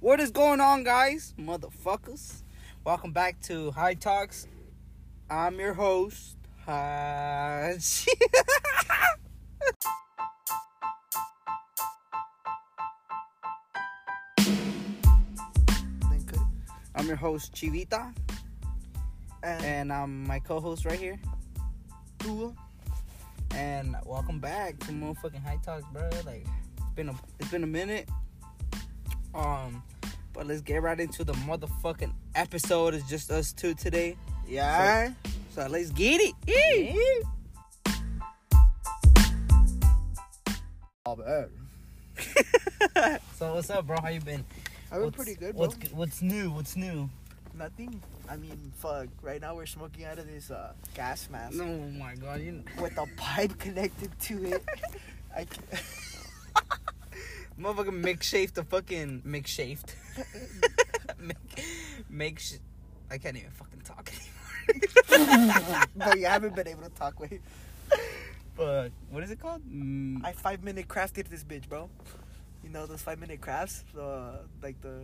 What is going on, guys? Motherfuckers. Welcome back to High Talks. I'm your host, Haj. I'm your host, Chivita, And, and I'm my co-host right here. Tua. And welcome back to motherfucking High Talks, bro. Like it's been a it's been a minute. Um, but let's get right into the motherfucking episode. It's just us two today. Yeah. So let's get it. Yee. Oh, so what's up, bro? How you been? I've been What's- pretty good, bro. What's what's new? What's new? Nothing. I mean, fuck. Right now we're smoking out of this uh, gas mask Oh my god, you with a pipe connected to it. I ca- motherfucking McShafe the fucking McShafe. make make sh- I can't even fucking talk anymore. but you haven't been able to talk with. but what is it called? Mm, I five minute crafted this bitch, bro. You know those five minute crafts, uh, like the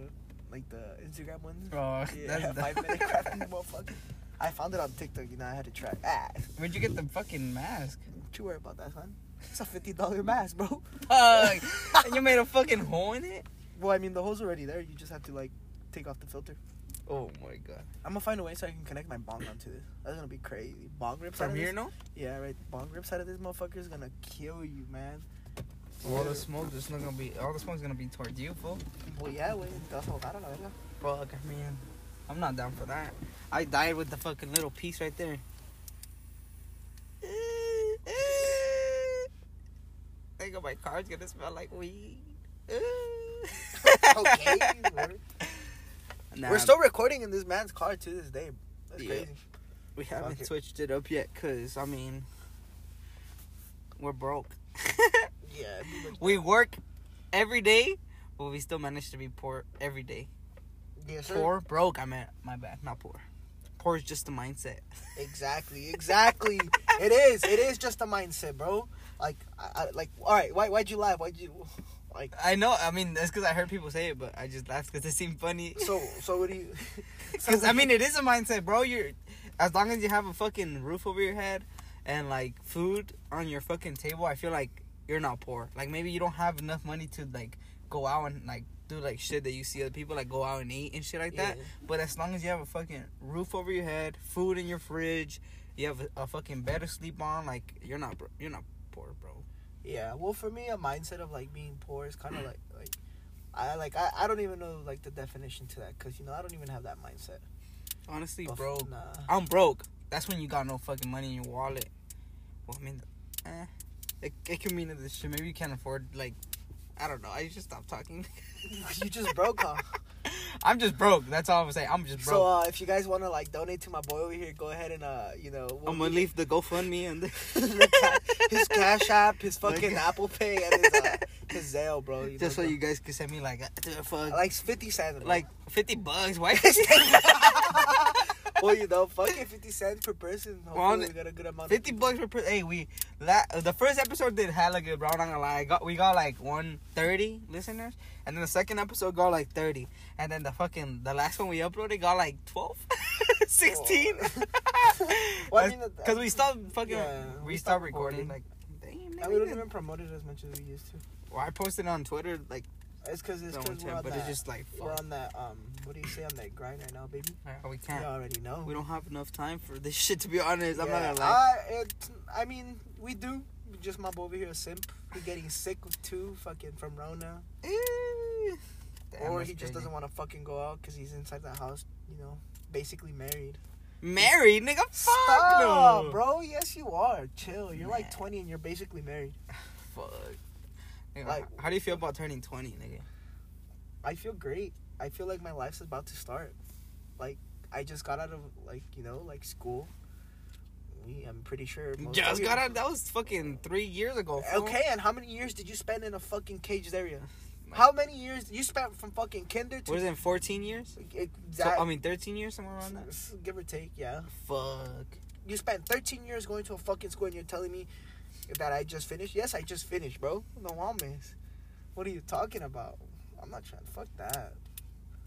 like the Instagram ones. oh, Yeah, that's five minute crafting, motherfucker. I found it on TikTok. You know, I had to try. Ah, Where'd you get the fucking mask? don't you worry about that, son. It's a fifty dollar mask, bro. Fuck! and you made a fucking hole in it? Well, I mean, the hole's already there. You just have to like take off the filter. Oh my god. I'm gonna find a way so I can connect my bong onto this. That's gonna be crazy. Bong out From of here, no? Yeah, right. Bong rips out of this motherfucker is gonna kill you, man. All the smoke just not gonna be. All the smoke's gonna be towards you, fool. Well, yeah, wait. That's all. I don't know. Fuck, I mean, I'm not down for that. I died with the fucking little piece right there. Eh, eh. Think my car's gonna smell like weed. Okay. Nah, We're still recording in this man's car to this day. That's Yeah. crazy. we haven't it. switched it up yet, cause I mean, we're broke. Yeah. it'd be like we work every day, but we still manage to be poor every day. Yes, sir. Poor, broke. I meant my bad, not poor. Poor is just a mindset. Exactly. Exactly. it is. It is just a mindset, bro. Like, I, I, like. All right. Why? Why'd you laugh? Why'd you? Like. I know. I mean, that's because I heard people say it, but I just laughed because it seemed funny. So. So what do you? Because I mean, it is a mindset, bro. You're as long as you have a fucking roof over your head and like food on your fucking table. I feel like you're not poor. Like maybe you don't have enough money to like go out and like do like shit that you see other people like go out and eat and shit like that. Yeah. But as long as you have a fucking roof over your head, food in your fridge, you have a, a fucking bed to sleep on, like you're not bro- you're not poor, bro. Yeah, well, for me, a mindset of like being poor is kind of like like I like I, I don't even know like the definition to that because you know I don't even have that mindset. Honestly, But bro, Nah. I'm broke. That's when you got no fucking money in your wallet. Well, I mean, eh, it, it can mean this shit. Maybe you can't afford, like, I don't know. I just stopped talking. you just broke, huh? I'm just broke. That's all I'm saying. I'm just broke. So uh, if you guys want to like donate to my boy over here, go ahead and uh you know we'll I'm gonna leave the GoFundMe and the the ca- his Cash App, his Like- fucking Apple Pay, and his uh, his Zelle, bro. You just so know, you guys can send me like, uh, fuck, like fifty cents, bro. like 50 bucks. Why? Well, you know, fucking fifty cents per person. Hopefully, we got a good amount. 50 bucks per person. Hey, we that the first episode did hella good, bro. I'm not gonna lie. Got we got like 130 listeners, and then the second episode got like 30, and then the fucking the last one we uploaded got like 12, 16. Well, I mean, uh, because we stopped fucking Yeah, we, we stopped stopped recording. recording. Like, damn, nigga, we don't even promote it as much as we used to. Well, I posted on Twitter like It's because it's that because we're on but that. it's just like we're on that um. What do you say on that grind right now, baby? we can't. We already know. We don't have enough time for this shit. To be honest, I'm not Yeah, gonna lie. I, it, I mean, we do. Just my boy over here, a simp. He getting sick with two fucking from Rona, Eh, damn, or he just doesn't want to fucking go out because he's inside the house. You know, basically married. married, nigga. Fuck Stop, no, bro. Yes, you are. Chill. You're like 20 and you're basically married. Fuck. Nigga, Like- how do you feel about turning 20, nigga? I feel great. I feel like my life's about to start. Like I just got out of like you know like school. We, I'm pretty sure. Just got out. That was fucking three years ago. fool. Okay, and how many years did you spend in a fucking caged area? How many years you spent from fucking kinder to What is it? 14 years? So, I mean, 13 years, somewhere around that. give or take, yeah. Fuck. You spent 13 years going to a fucking school, and you're telling me that I just finished? Yes, I just finished, bro. No mames. What are you talking about? I'm not trying. To fuck that.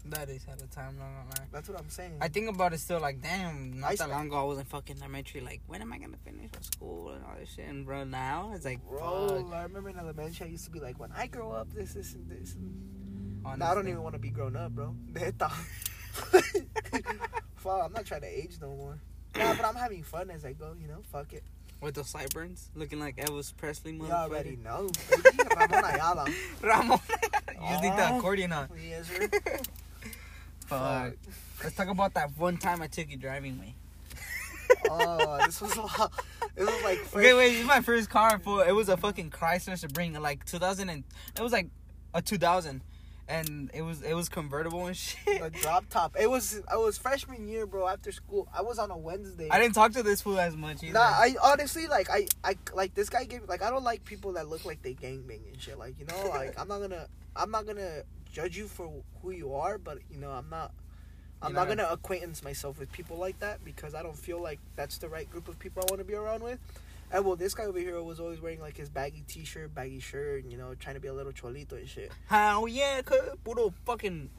That is at the time, not gonna lie. That's what I'm saying. I think about it still like, damn, not I that spent- long ago I was in fucking elementary. Like, when am I gonna finish with school and all this shit? And bro, now it's like, Bro, fuck. I remember in elementary, I used to be like, when I grow up, this, this, and this. And... Now I don't even want to be grown up, bro. Neta. Fuck, I'm not trying to age no more. Nah, but I'm having fun as I go, you know? Fuck it. With the sideburns, looking like Elvis Presley. You already know. Baby. Ramon Ayala. Ramon, you think the Oh. accordion, huh? Yes, sir. Fuck. Let's talk about that one time I took you driving me. Oh, this was a lot. It was like first, Okay, wait, it's my first car. For it was a fucking Chrysler Sebring, like 2000 and it was like a 2000, and it was it was convertible and shit. the drop top. It was I was freshman year, bro. After school, I was on a Wednesday. I didn't talk to this fool as much either. Nah, I honestly like I I like this guy gave like I don't like people that look like they gangbang and shit. Like you know, like I'm not gonna I'm not gonna judge you for who you are, but you know I'm not. I'm You're not not gonna acquaintance myself with people like that because I don't feel like that's the right group of people I want to be around with. And well, this guy over here was always wearing like his baggy T-shirt, baggy shirt, and you know, trying to be a little cholito and shit. Hell yeah, cuz, puro fucking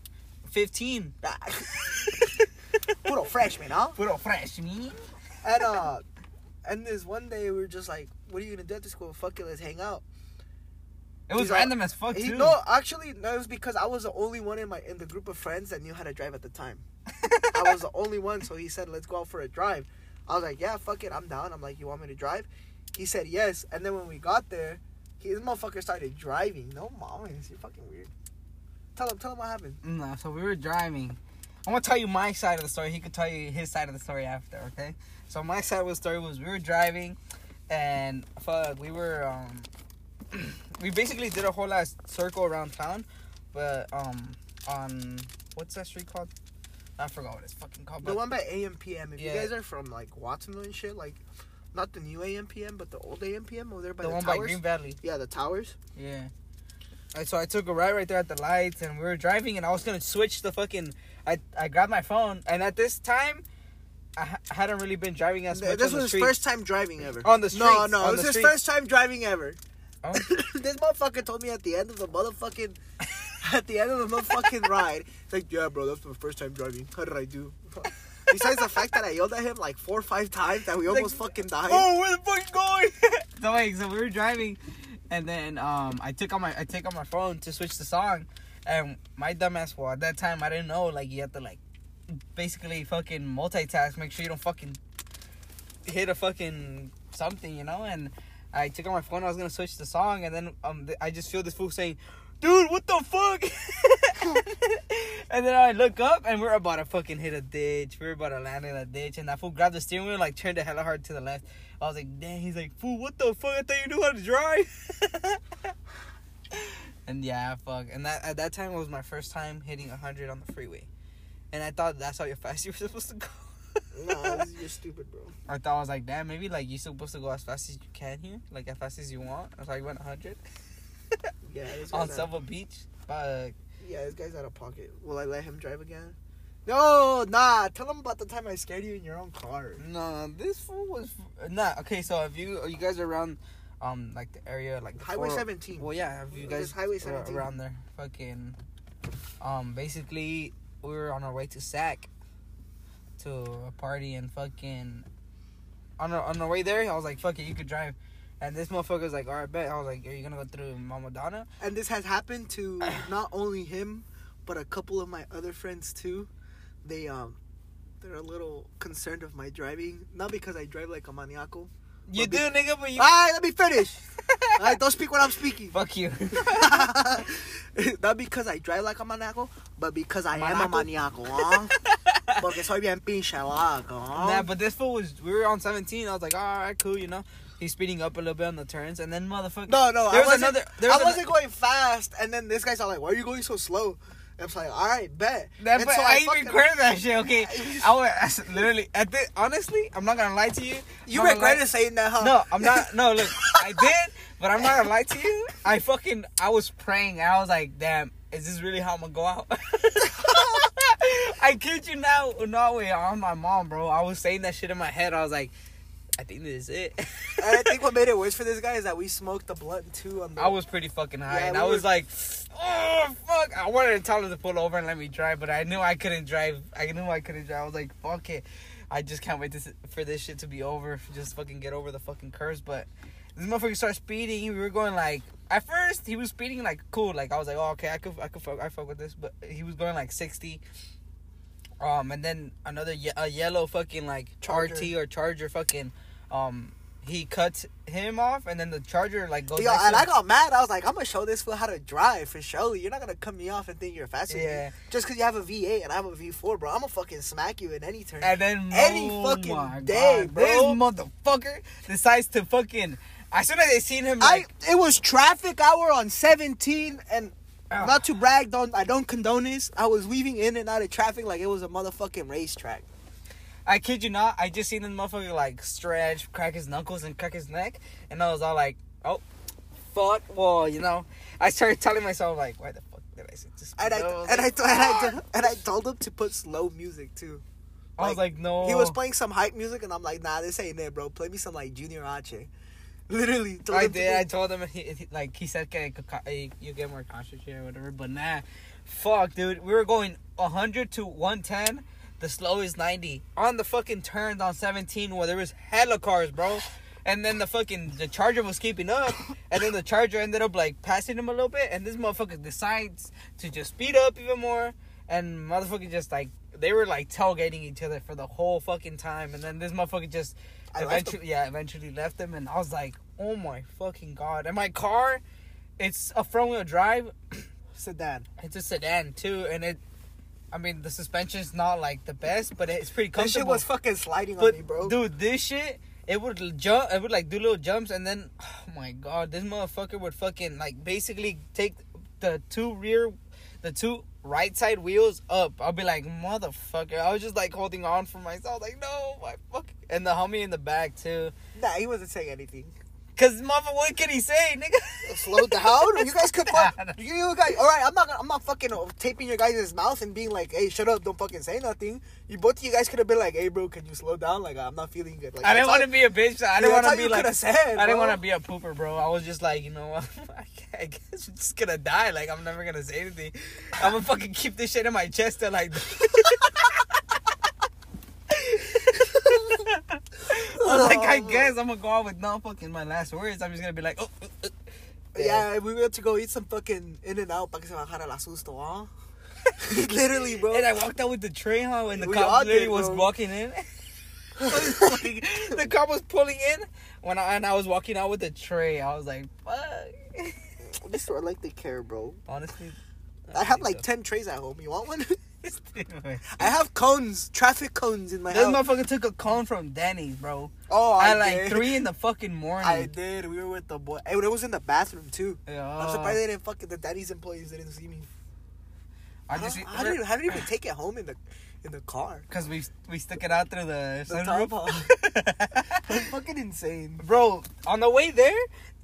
15. Puro freshman, huh? Puro fresh, me. And uh, and this one day we were just like, "What are you gonna do after school? Fuck it, let's hang out." It was He's random as fuck, He, too. no, actually, no. It was because I was the only one in my in the group of friends that knew how to drive at the time. I was the only one, so he said, "Let's go out for a drive." I was like, "Yeah, fuck it, I'm down." I'm like, "You want me to drive?" He said yes, and then when we got there, he, this motherfucker started driving. No mames, you're fucking weird. Tell him, tell him what happened. No, so we were driving. I'm gonna tell you my side of the story. He could tell you his side of the story after, okay? So my side of the story was we were driving, and fuck, we were um, we basically did a whole last circle around town, but um, on what's that street called? I forgot what it's fucking called. The one by AMPM. If Yeah. you guys are from like Watsonville and shit, like not the new AMPM, but the old AMPM over there by the Towers. the, one by. Green Valley. yeah, the towers. Yeah. And so I took a ride right there at the lights, and we were driving, and I was gonna switch the fucking. I I grabbed my phone, and at this time, I, hadn't really been driving as much this was his first time driving ever. On the street. No, no, it was his streets. first time driving ever. Oh. this motherfucker told me at the end of the motherfucking, at the end of the motherfucking ride, it's like, yeah, bro, that's my first time driving. How did I do? Besides the fact that I yelled at him like four or five times that we Like, almost fucking died. Oh, where the fuck you going? so wait, so we were driving, and then um, I took on my I take on my phone to switch the song, and my dumbass well at that time I didn't know like you have to like basically fucking multitask, make sure you don't fucking hit a fucking something, you know, and. I took on my phone. I was gonna switch the song, and then um, th- I just feel this fool saying, "Dude, what the fuck?" and then I look up, and we're about to fucking hit a ditch. We're about to land in a ditch, and that fool grabbed the steering wheel, like turned the hella hard to the left. I was like, "Damn!" He's like, "Fool, what the fuck? I thought you knew how to drive." and yeah, fuck. And that at that time was my first time hitting hundred on the freeway, and I thought that's how fast you were supposed to go. nah, you're stupid, bro. I thought I was like, damn, maybe like you're supposed to go as fast as you can here, like as fast as you want. I went 100 Yeah, on Silver Beach. But yeah, this guy's out of pocket. Will I let him drive again? No, nah. Tell him about the time I scared you in your own car. no, this fool was nah. Okay, so if you you guys are around, um, like the area like the Highway four- 17. Well, yeah, if you guys Highway 17. around there, fucking, um, basically we were on our way to Sac to a party and fucking on our, on our way there, I was like, fuck it, you could drive. And this motherfucker was like, all right, bet. I was like, are you gonna go through Mount Madonna? And this has happened to not only him, but a couple of my other friends too. They um, they're a little concerned of my driving, not because I drive like a maniaco. You But do, be- nigga, but you. Alright, let me finish. Alright, don't speak when I'm speaking. Fuck you. not because I drive like a maniaco, but because I am a maniaco, huh? Porque soy bien pinche loco, huh? Nah, but this fool was. We were on 17. I was like, all right, cool, you know. He's speeding up a little bit on the turns, and then motherfucker. No, no, There I was wasn't, another- there was I wasn't going fast, and then this guy's all like, "Why are you going so slow?" And I'm like, "All right, bet." That, but so I, fucking- recorded that shit. Okay, I was literally at the. Honestly, I'm not gonna lie to you. You I'm not lie- regretted saying that, huh? No, I'm not. No, look, I did, but I'm not gonna lie to you. I fucking, I was praying. I was like, damn, is this really how I'm gonna go out? I kid you now, no way. I'm my mom, bro. I was saying that shit in my head. I was like, I think this is it. And I think what made it worse for this guy is that we smoked the blunt too on the. I was pretty fucking high, Yeah, and we I was were- like, "Oh fuck!" I wanted to tell him to pull over and let me drive, but I knew I couldn't drive. I knew I couldn't drive. I was like, "Fuck it!" I just can't wait to, for this shit to be over. Just fucking get over the fucking curse. But this motherfucker started speeding. We were going like at first he was speeding like cool. Like I was like, "Oh okay, I could I could fuck I fuck with this," but he was going like sixty. Um, and then another ye- a yellow fucking like Charger. RT or Charger fucking, um, he cuts him off, and then the Charger like goes. Yo, and I got mad. I was like, I'm gonna show this fool how to drive for sure. You're not gonna cut me off and think you're faster. Yeah. Just because you have a V8 and I have a V4, bro. I'm gonna fucking smack you in any turn. And then Any oh fucking day, God, bro. This motherfucker decides to fucking. As soon as they seen him, I it was traffic hour on 17 and Ah. not to brag, don't I don't condone this. I was weaving in and out of traffic like it was a motherfucking racetrack. I kid you not, I just seen this motherfucker like stretch, crack his knuckles, and crack his neck, and I was all like, oh, fuck. Well, you know, I started telling myself like, why the fuck did I say this? And I and I, and I and I told him to put slow music too. I was like, no. He was playing some hype music and I'm like, nah, this ain't it, bro. Play me some like Junior H. Literally. told I did. I told him he, he- like he said que, you get more concentrated or whatever, but nah, fuck, dude. We were going 100 to 110. The slowest 90 on the fucking turns on 17 where there was hella cars, bro. And then the fucking the Charger was keeping up, and then the Charger ended up like passing him a little bit, and this motherfucker decides to just speed up even more, and motherfucker just like they were like tailgating each other for the whole fucking time, and then this motherfucker just I eventually yeah eventually left them, and I was like, oh my fucking god! And my car, it's a front wheel drive, Sedan. it's a sedan too, and it. I mean, the suspension's not like the best, but it's pretty That shit was fucking sliding on me, bro. dude, this shit, it would jump. It would like do little jumps, and then, oh my god, this motherfucker would fucking like basically take the two rear, the two right side wheels up. I'll be like, motherfucker. I was just like holding on for myself, like no, my fuck. And the homie in the back too, Nah, he wasn't saying anything. Cause motherfucker, what can he say, nigga? Slow down. You guys could fuck. You, you guys. All right, I'm not. I'm not fucking uh, taping your guys' mouth and being like, "Hey, shut up! Don't fucking say nothing." You both you guys could have been like, "Hey, bro, can you slow down? Like, I'm not feeling good." Like, I didn't want to be a bitch. I didn't want to be you like. said, I didn't want to be a pooper, bro. I was just like, you know what? I guess I'm just gonna die. Like I'm never gonna say anything. I'm gonna fucking keep this shit in my chest till like. I was like, I guess I'm gonna go out with no fucking my last words. I'm just gonna be like, oh. uh, uh. Yeah, we went to go eat some fucking In and Out para que se bajara el asusto, huh? Literally, bro. And I walked out with the tray, huh? When the We cop literally did, was walking in. Like, the cop was pulling in when I and I was walking out with the tray. I was like, fuck. This store like they care, bro. Honestly, I have like so. ten trays at home. You want one? I have cones, traffic cones in my house. This motherfucker took a cone from Denny's, bro. oh, I At like did. three in the fucking morning. I did. We were with the boy. It was in the bathroom too. Yeah. I'm surprised they didn't fucking the Denny's employees didn't see me. I just just, I, didn't, didn't even take it home in the in the car. because we we stuck it out through the, The sunroof. fucking insane. Bro, on the way there,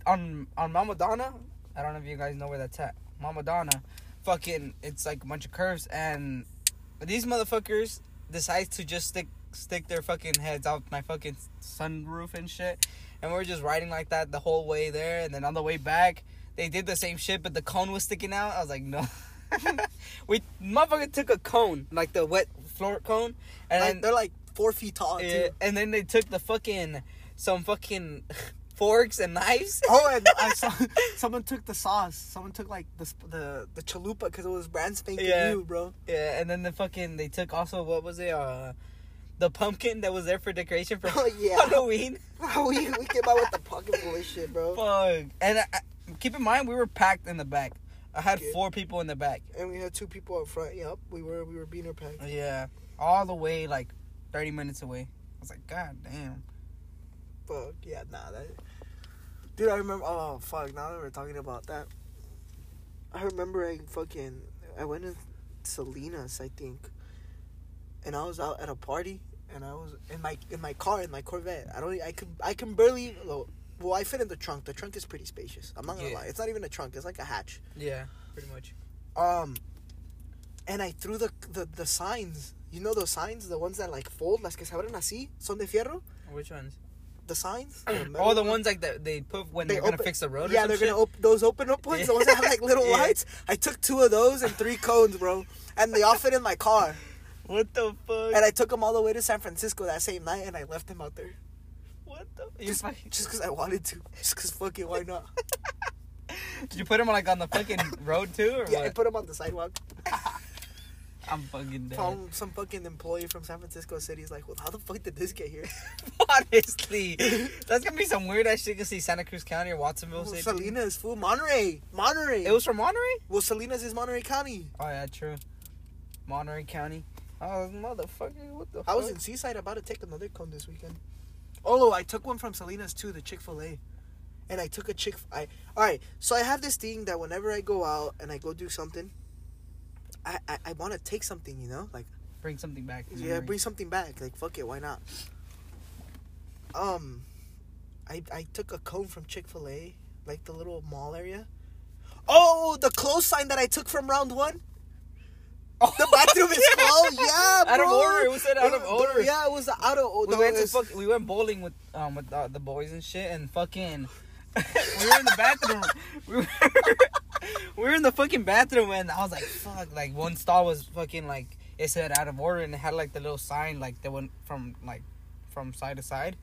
on on Mount Madonna, I don't know if you guys know where that's at. Mount Madonna, fucking, it's like a bunch of curves, and these motherfuckers decide to just stick stick their fucking heads out my fucking sunroof and shit, and we are just riding like that the whole way there, and then on the way back, they did the same shit, but the cone was sticking out. I was like, no. we motherfucker took a cone, like the wet floor cone, and Like, then they're like four feet tall yeah, too. and then they took the fucking some fucking forks and knives. Oh, and I saw someone took the sauce. Someone took like the the the chalupa because it was brand spanking Yeah. new, bro. Yeah, and then the fucking they took also what was it? Uh, the pumpkin that was there for decoration for Oh, yeah. Halloween. we we came out with the pumpkin full of shit, bro. Fuck. And I, I- keep in mind we were packed in the back. I had Okay. four people in the back. And we had two people up front. Yep, we were we were beaner packed. Yeah, all the way like thirty minutes away. I was like, God damn. Fuck yeah, nah that. Dude, I remember. Oh fuck! Now that we're talking about that, I remember I fucking I went to Salinas, I think, and I was out at a party, and I was in my in my car in my Corvette. I don't. I could. I can barely. Well, I fit in the trunk. The trunk is pretty spacious. I'm not gonna Yeah. lie. It's not even a trunk. It's like a hatch. Yeah, pretty much. Um, and I threw the the, the signs. You know those signs, the ones that like fold, las que se abren así, son de fierro. Which ones? The signs. The All oh, the ones. like that they put when They are gonna fix the road. Yeah, they're some gonna open those open up ones. The ones that have like little Yeah. lights. I took two of those and three cones, bro, and they all fit in my car. What the fuck? And I took them all the way to San Francisco that same night, and I left them out there what the? Just because I wanted to. Just because fuck it, why not? Did you put them like on the fucking road too, or Yeah, I put them on the sidewalk. I'm fucking dead. Some some fucking employee from San Francisco City's like, well, how the fuck did this get here? Honestly, that's gonna be some weird ass shit to see Santa Cruz County or Watsonville Well, City. Salinas, fool, Monterey, Monterey. It was from Monterey. well, Salinas is Monterey County. Oh yeah, true. Monterey County. Oh motherfucker, what the? I was in Seaside about to take another cone this weekend. Oh, I took one from Salinas too, the Chick Fil A, and I took a Chick. I all right. So I have this thing that whenever I go out and I go do something, I I, I want to take something, you know, like bring something back. yeah, memory. bring something back. Like fuck it, why not? Um, I I took a cone from Chick Fil A, like the little mall area. Oh, the close sign that I took from round one. Oh, The bathroom is closed. Yeah, Out of order. It was said out of order. Yeah, it was out of order. we went to fuck, we went bowling with um with the boys and shit and fucking we were in the bathroom we were, we were in the fucking bathroom and I was like fuck like one stall was fucking like it said out of order and it had like the little sign like that went from like from side to side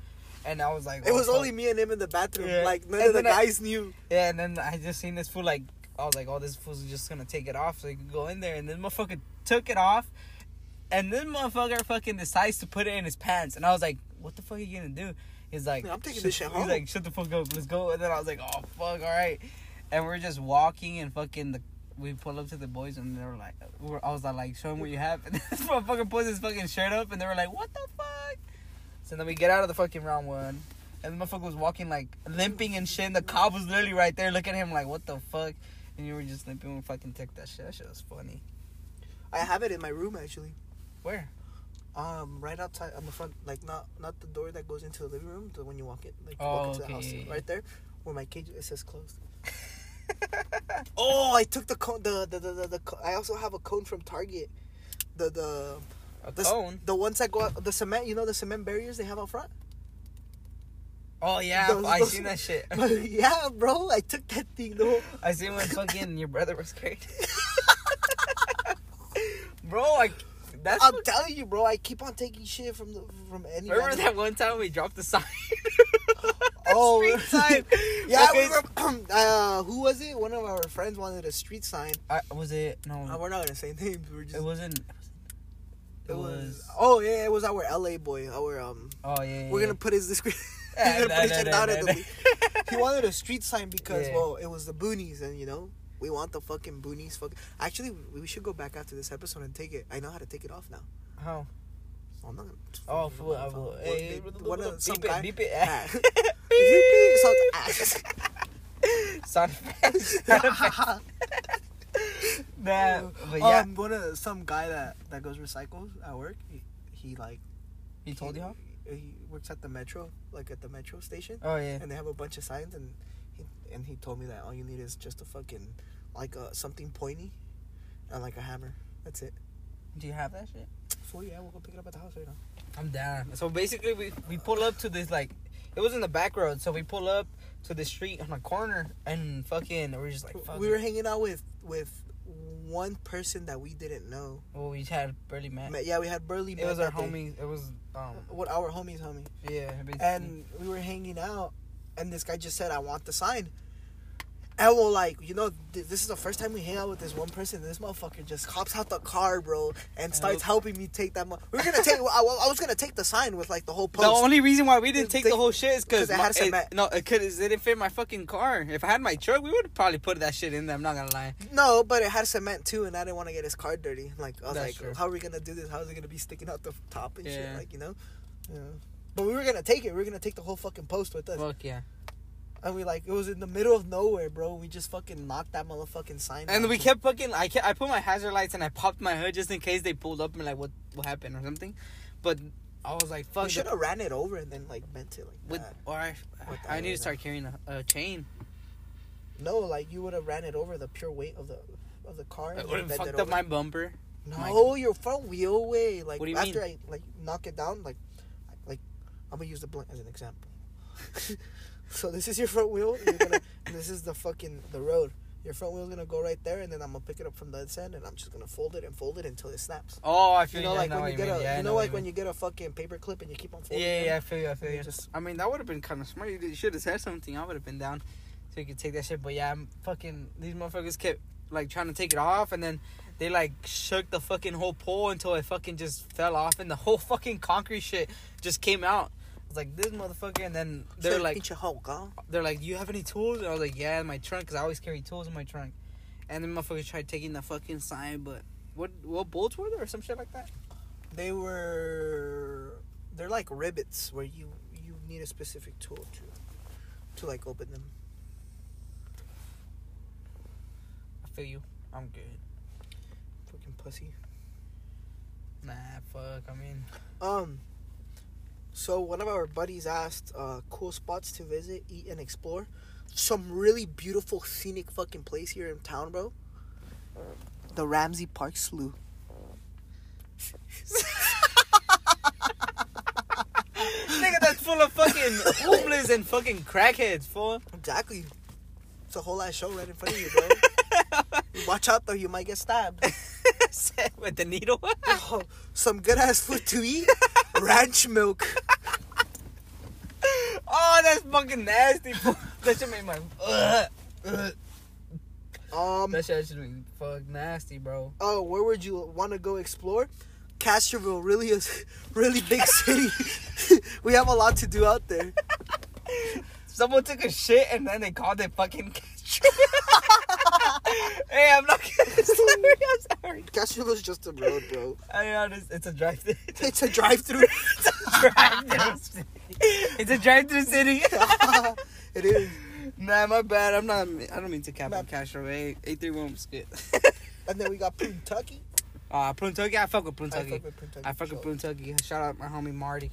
and I was like It oh, was fuck. only me and him in the bathroom. Yeah. Like none And of the then I- guys knew. yeah and then I just seen this fool like I was like oh this fool's just gonna take it off so he could go in there and then motherfucker took it off and then motherfucker fucking decides to put it in his pants and I was like what the fuck are you gonna do He's like, I'm taking "Shut- this shit home. He's like, shut the fuck up, let's go. And then I was like, oh fuck, all right. And we're just walking and fucking the. We pull up to the boys and they were like, we were, I was like, show them what you have. And this motherfucker pulls his fucking shirt up and they were like, what the fuck? So then we get out of the fucking round one. And the motherfucker was walking like limping and shit. And the cop was literally right there looking at him like, what the fuck? And you were just limping. We fucking took that shit. That shit was funny. I have it in my room actually. Where? Um, right outside on the front, like not not the door that goes into the living room, the when you walk it, like Oh, walk into okay, the house, yeah, yeah. right there, where my cage it says closed. Oh, I took the cone. The the, the, the, the I also have a cone from Target. The the A the, cone? the ones that go out, the cement. You know the cement barriers they have out front. Oh, yeah. Those- I those- seen that shit. yeah, bro. I took that thing. though. I seen when fucking your brother was carried. Bro, I. That's I'm what- telling you, bro. I keep on taking shit from the from any. Remember that one time we dropped the sign? Oh, Street sign. Yeah, we were. uh, who was it? One of our friends wanted a street sign. I, was it no? Uh, we're not gonna say names. We're just. it wasn't. It was. Oh yeah, it was our LA boy. Our um. Oh yeah. We're gonna put his description. Yeah, He's nah, nah, nah, nah, nah. He wanted a street sign because Yeah. well, it was the boonies, and you know we want the fucking boonies. Fuck. Actually, we should go back after this episode and take it. I know how to take it off now. How? So I'm not gonna. Oh, fool, I will. Hey, one of some beep it, guy. beep it. Ah. Sound effects. Sound effects. Nah, but yeah. Um, one of some guy that that goes recycles at work. He, he like. he told you how? He works at the metro, like at the metro station, Oh yeah. and they have a bunch of signs, and he and he told me that all you need is just a fucking like a something pointy, and like a hammer. That's it. Do you have that shit? Full yeah, we'll go pick it up at the house right now. I'm down. So basically, we we pull up to this like, it was in the back road. So we pull up to the street on a corner and fucking we're just like, fuck we it. were hanging out with with one person that we didn't know. Well, we had barely met. Met- Yeah, we had Burley. It was our homie. It was um What our homies, homie. yeah. basically. and we were hanging out, and this guy just said, "I want the sign." And we're like, you know, th- this is the first time we hang out with this one person. This motherfucker just hops out the car, bro, and starts helping me take that. Mo- we are gonna take. I, I was gonna take the sign with like the whole post. the only reason why we didn't take They- the whole shit is 'cause because it had cement. no, it it didn't fit my fucking car. If I had my truck, we would probably put that shit in there. I'm not gonna lie. no, but it had cement too, and I didn't want to get his car dirty. Like I was That's like, true. how are we gonna do this? How is it gonna be sticking out the top and shit? Like you know, yeah. But we were gonna take it. We were gonna take the whole fucking post with us. Fuck yeah. And we like it was in the middle of nowhere, bro. We just fucking knocked that motherfucking sign. And we kept fucking. I kept, I put my hazard lights and I popped my hood just in case they pulled up and like what what happened or something. But I was like, fuck. We should have ran it over and then like bent it like With that. or I, I need to start carrying a, a chain. No, like you would have ran it over the pure weight of the of the car. It would have fucked up over. my bumper. No, your front wheel way. Like What do you after mean? I like knock it down, like I'm gonna use the blunt as an example. so this is your front wheel. You're gonna, this is the fucking the road. Your front wheel's gonna go right there, and then I'm gonna pick it up from the other end, and I'm just gonna fold it and fold it until it snaps. Oh, I feel You know, like when you get mean. a, Yeah, you know like when you get a fucking paper clip and you keep on folding. Yeah, it? yeah, I feel you. I feel You you. just- I mean, that would have been kind of smart. You should have said something. I would have been down, so you could take that shit. But yeah, I'm fucking. These motherfuckers kept like trying to take it off, and then they like shook the fucking whole pole until it fucking just fell off, and the whole fucking concrete shit just came out. Was like, this motherfucker, and then they're Say, like, "Pinche hoe, huh?" they're like, do "You have any tools?" And I was like, "Yeah, in my trunk, cause I always carry tools in my trunk." And then motherfuckers tried taking the fucking sign, but what what bolts were there or some shit like that? They were, they're like rivets where you you need a specific tool to, to like open them. I feel you. I'm good. Fucking pussy. Nah, fuck. I mean, Um. So one of our buddies asked uh, cool spots to visit, eat, and explore. Some really beautiful scenic fucking place here in town, bro. The Ramsay Park Slough. nigga, that's full of fucking homeless and fucking crackheads, fool. Exactly. It's a whole ass show right in front of you, bro. Watch out though, you might get stabbed. With the needle. Oh, some good ass food to eat. Ranch milk. oh, that's fucking nasty. That shit made my. Um. That shit should be fuck nasty, bro. Oh, where would you want to go explore? Castroville, really a really big city. we have a lot to do out there. Someone took a shit and then they called it fucking Castro. Hey, I'm not kidding. Sorry, I'm sorry. Castroville is just a road, bro. I know it's, it's a drive-through. It's a drive-through. it's a drive-through city. It's a drive-through city. it is. nah, my bad. I'm not. I don't mean to cap on Castro. Eight three one was good. And then we got Kentucky. Uh, Pluntucky, I fuck with I Pluntucky. fuck with Kentucky. I fuck with Pluntucky. Shout out my homie Marty.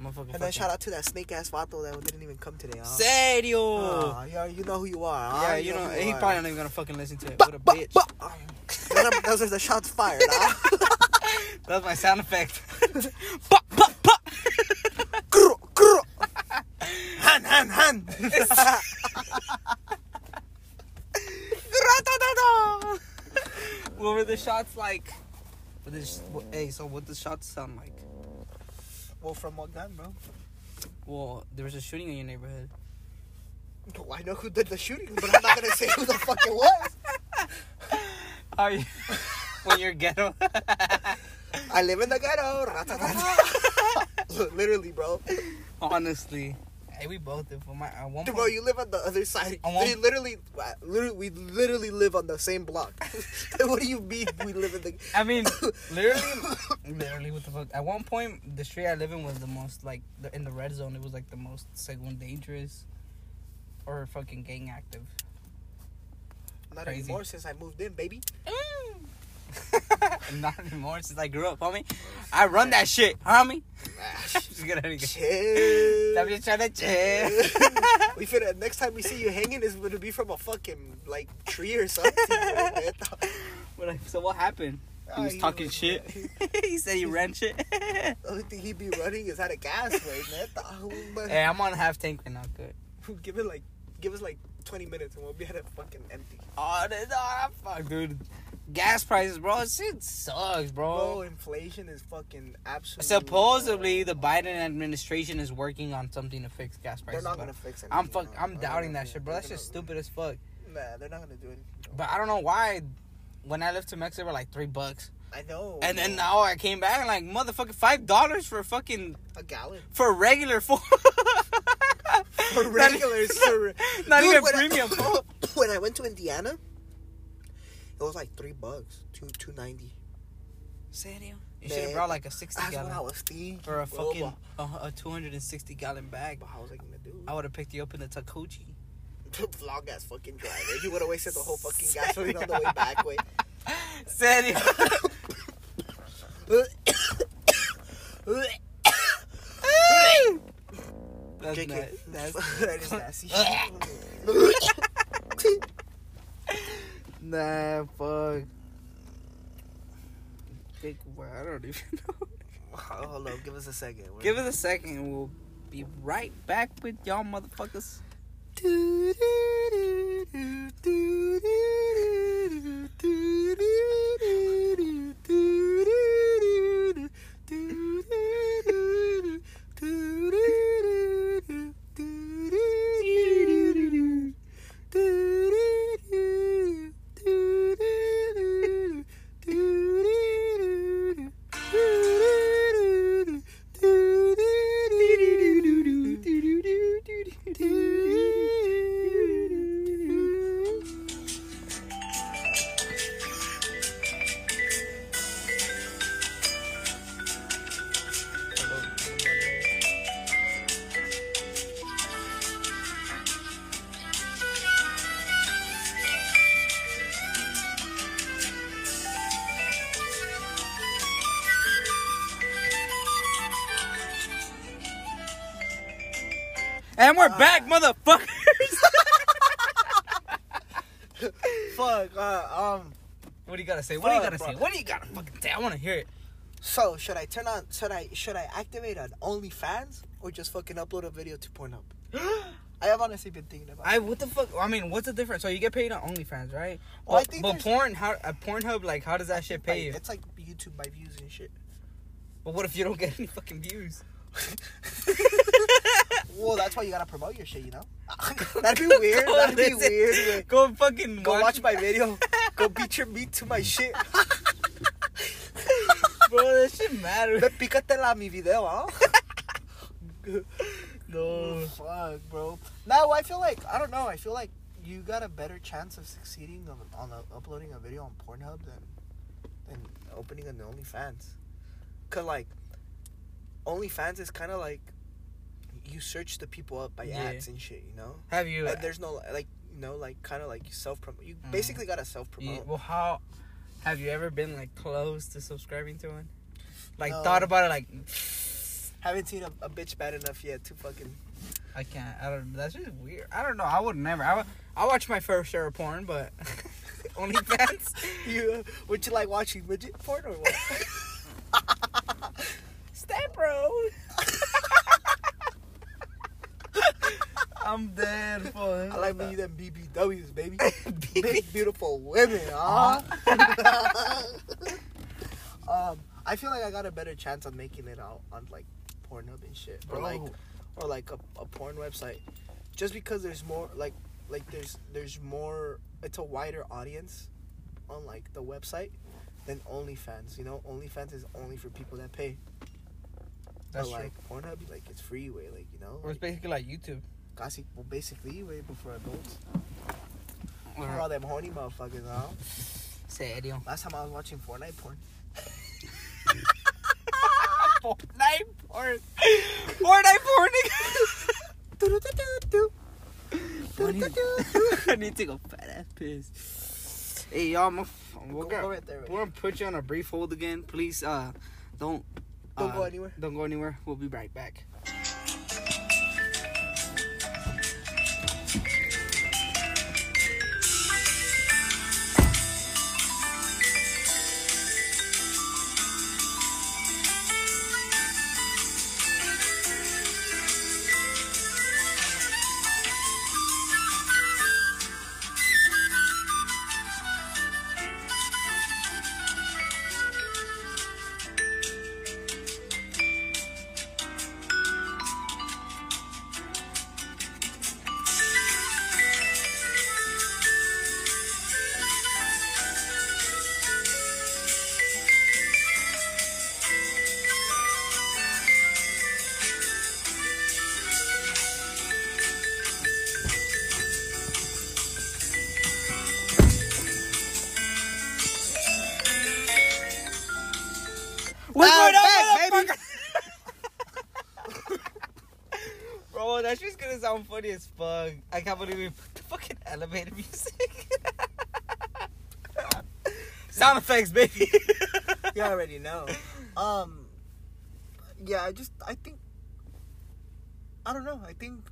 And then shout out to that snake ass vato that didn't even come today. Huh? Serio. Ah, yeah, you know who you are. Huh? yeah, you know, who he are. probably not even gonna fucking listen to it. What a bitch. Then I'm- Those are the shots fired. Huh? That was my sound effect. Pop, pop, pop. Grr, grr. Han, han, han. what were the shots like? What what, hey, so what the shots sound like? Well, from what gun, bro? Well, there was a shooting in your neighborhood. Oh, I know who did the shooting, but I'm not gonna say who the fuck it was. Are you? when you're ghetto. I live in the ghetto. Literally, bro. Honestly, hey, we both did. For my, at one Dude, point, bro, you live on the other side. We literally, uh, literally, we literally live on the same block. what do you mean we live in the? I mean, literally, literally, what the fuck? At one point, the street I live in was the most like the, in the red zone. It was like the most second dangerous, or fucking gang active. Not Crazy. anymore since I moved in, baby. Not anymore since I grew up, homie. I run that shit, homie. Just get out of here. Chill. I'm just trying to chill. we finna next time we see you hanging is gonna be from a fucking like tree or something. bro. But like, so what happened? He was talking was- shit. he said he ran shit. The only thing he'd be running is out of gas, right, man? hey, I'm on half tank right now. Good. Give it like, give us like 20 minutes and we'll be at a fucking empty. Oh, this, oh, fuck, dude. Gas prices, bro. Shit sucks, Bro, bro. inflation is fucking absolutely. Supposedly, the Biden administration is working on something to fix gas prices. they're not gonna fix it. I'm fuck. I'm doubting that shit, bro. That's just stupid as fuck. Nah, they're not gonna do anything. bro. But I don't know why. When I lived to Mexico, like three bucks, I know. and then now I came back and like motherfucking five dollars for fucking a gallon for regular food. for for- Not Dude, even I- premium. food. when I went to Indiana, it was like three bucks, two two ninety. Serio? You should have brought like a sixty That's what I gallon was thinking. or a bro, fucking a, a two hundred and sixty gallon bag. But how was I gonna do? I would have picked you up in the Takuchi. Vlog ass fucking driver. You would have wasted the whole fucking gasoline on the way back. Wait. Serio? That's JK. that's that is nasty. Nah, fuck. Big, I don't even know. Hold on, give us a second. We're- Give us a second, and we'll be right back with y'all motherfuckers. say? What do you gotta bro. say? What do you gotta fucking say? I wanna hear it. So should I turn on? Should I should I activate an OnlyFans or just fucking upload a video to Pornhub? I have honestly been thinking about. I what the fuck? I mean, what's the difference? So you get paid on OnlyFans, right? Well, But, but porn, how a Pornhub, like, how does that shit it. pay you? It's like YouTube by views and shit. But what if you don't get any fucking views? well, that's why you gotta promote your shit, you know. That'd be weird. That'd be weird. Go fucking Go watch my video. Go beat your meat to my shit. bro. That shit matters. Ve pícatela mi video, huh? ¿ah? No. Fuck, bro. Now I feel like I don't know. I feel like you got a better chance of succeeding on, on a, uploading a video on Pornhub than than opening an OnlyFans. Cause like OnlyFans is kind of like you search the people up by Yeah. ads and shit. You know, Have you? and uh, there's no like you know like kind of like self promote. You Mhm. basically gotta self Yeah, promote. well, how have you ever been like close to subscribing to one? Like No. thought about it, like Haven't seen a, a bitch bad enough yet to fucking. I can't. I don't. That's just weird. I don't know. I would never. I would, I watch my fair share of porn, but OnlyFans. You would you like watching midget porn or what? Step bro. I'm dead for I like me them BBWs, baby. Big beautiful women, huh? um, I feel like I got a better chance of making it out on like Pornhub and shit, or like, or like a, a porn website, just because there's more like, like there's there's more. It's a wider audience on like the website than OnlyFans. You know, OnlyFans is only for people that pay. That's but true. like Pornhub, like it's free way, like you know, Or it's basically like YouTube. Casi, well, basically way before adults. For Or all them horny motherfuckers, huh? serio. Last time I was watching Fortnite porn. Fortnite porn. Fortnite porn. nigga. I need to a fat ass piss. Hey y'all, I'm, Go- gonna, go right there, right we're gonna put you on a brief hold again. Please, uh, don't Don't uh, go anywhere. Don't go anywhere. We'll be right back. Funny as fuck. I can't believe we put the fucking elevator music. Sound effects, baby. you already know. Um, yeah, I just I think I don't know. I think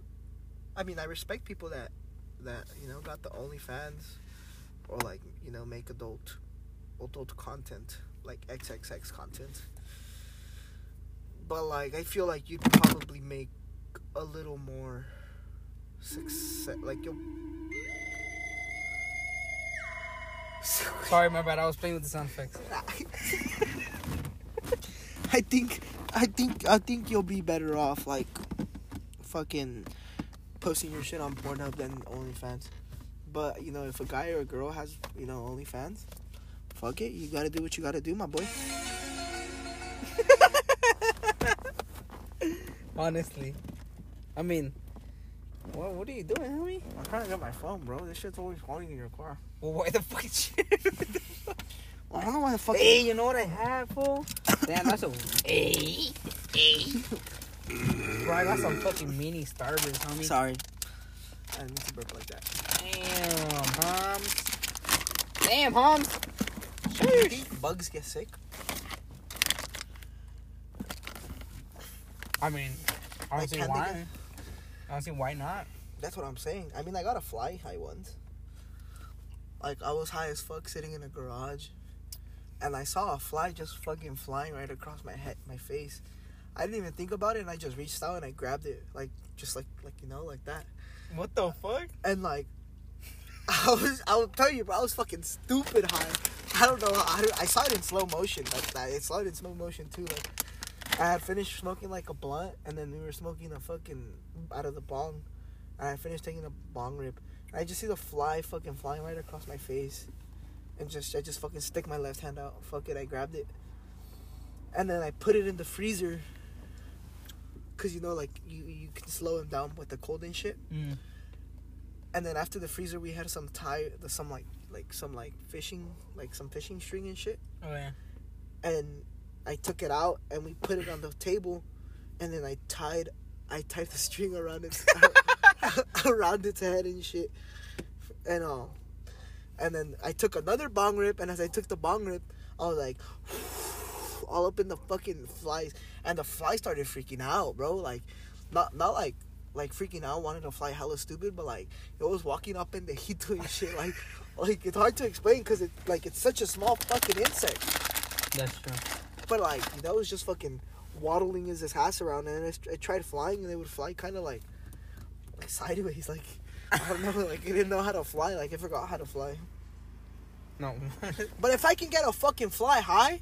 I mean I respect people that that you know got the OnlyFans or like you know make adult adult content like XXX content. But like I feel like you'd probably make a little more success. Like you'll. Sorry, my bad. I was playing with the sound effects. I think, I think, I think you'll be better off like, fucking, posting your shit on Pornhub than OnlyFans. But you know, if a guy or a girl has you know OnlyFans, fuck it, you gotta do what you gotta do, my boy. Honestly, I mean, what what are you doing, homie? I'm trying to get my phone, bro. This shit's always falling in your car. Well, why the fuck? is you- I don't know why the fuck. hey, you know what I have, fool? Damn, that's a hey hey. Bro, I got some fucking mini starters, homie. Sorry. I didn't mean to burp like that. Damn, Homs. Damn, Homs. You think bugs get sick? I mean, I don't see why. Get- I don't see why not. That's what I'm saying. I mean, I got a fly high once. Like I was high as fuck sitting in a garage, and I saw a fly just fucking flying right across my head, my face. I didn't even think about it, and I just reached out and I grabbed it, like just like like you know, like that. What the fuck? And like, I was, I will tell you, bro, I was fucking stupid high. I don't know. I, I saw it in slow motion. Like that, it saw it in slow motion too. Like I had finished smoking like a blunt, and then we were smoking a fucking out of the bong. And I finished taking a bong rip. And I just see the fly fucking flying right across my face, and just I just fucking stick my left hand out. Fuck it, I grabbed it, and then I put it in the freezer. Cause you know, like you you can slow him down with the cold and shit. Mm. And then after the freezer, we had some tie, the- some like like some like fishing, like some fishing string and shit. Oh yeah. And I took it out and we put it on the table, and then I tied, I tied the string around its around its head and shit, and uh, and then I took another bong rip, and as I took the bong rip, I was like, all up in the fucking flies, and the fly started freaking out, bro. Like, not not like like freaking out, wanted to fly hella stupid, but like it was walking up in the heat doing shit. Like, like it's hard to explain because it like it's such a small fucking insect, That's true. But like that was just fucking waddling his ass around, and it, it tried flying, and they would fly kind of like like sideways, like. I don't know, like it didn't know how to fly, like it forgot how to fly. No. But if I can get a fucking fly high,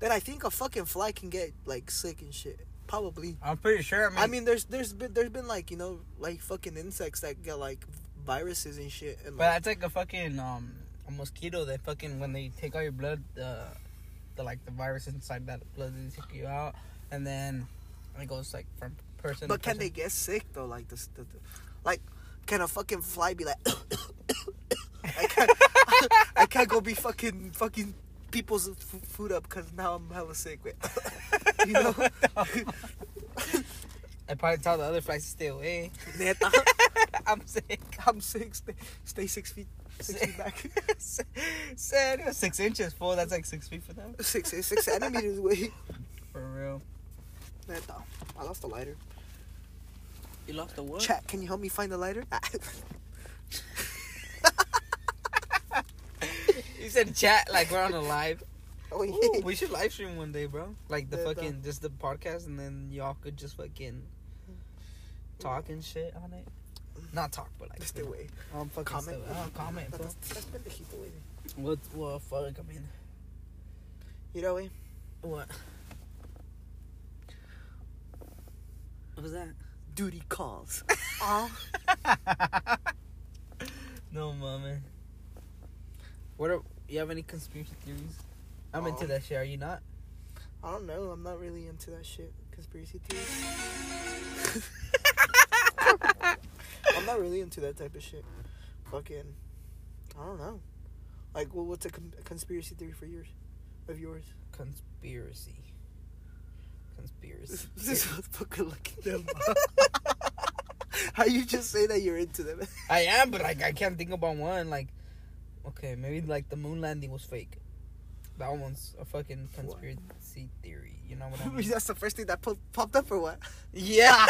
then I think a fucking fly can get like sick and shit. Probably. I'm pretty sure. I mean, I mean, there's there's been there's been like you know like fucking insects that get like viruses and shit. And but like, that's like a fucking um a mosquito that fucking when they take all your blood, the the like the virus inside that blood they take you out, and then it goes like from person. but can they get sick though? Like this, the, the, like can a fucking fly be like? I can't. I can't go be fucking fucking people's f- food up because now I'm hella sick. You know. I probably tell the other flies to stay away. I'm sick. I'm sick. Stay, stay six feet, six feet back. Serio, six inches full. That's like six feet for them. six six centimeters away. For real. Neta. I lost the lighter. You lost the what? Chat, can you help me find the lighter? Ah. You said chat like we're on a live. oh Ooh, yeah. we should live stream one day, bro. Like the Yeah, fucking just the podcast, and then y'all could just fucking talk and shit on it. Not talk, but like Just away. um, fucking Comment. Oh, comment, bro. Pendejito, güey. What? What? Fuck. I mean, You know, güey. what? What was that? Duty calls. Aw. no, mama. What are you have any conspiracy theories? I'm into that shit. Are you not? I don't know. I'm not really into that shit. Conspiracy theories. I'm not really into that type of shit. Fucking. I don't know. Like, well, what's a, con- a conspiracy theory for yours? Of yours? Conspiracy. Conspiracy. This, this motherfucker looking them. How you just say that you're into them? I am, but like I can't think about one. Like, okay, maybe like the moon landing was fake. That one's a fucking conspiracy theory. You know what I mean? That's the first thing that po- popped up or what? yeah.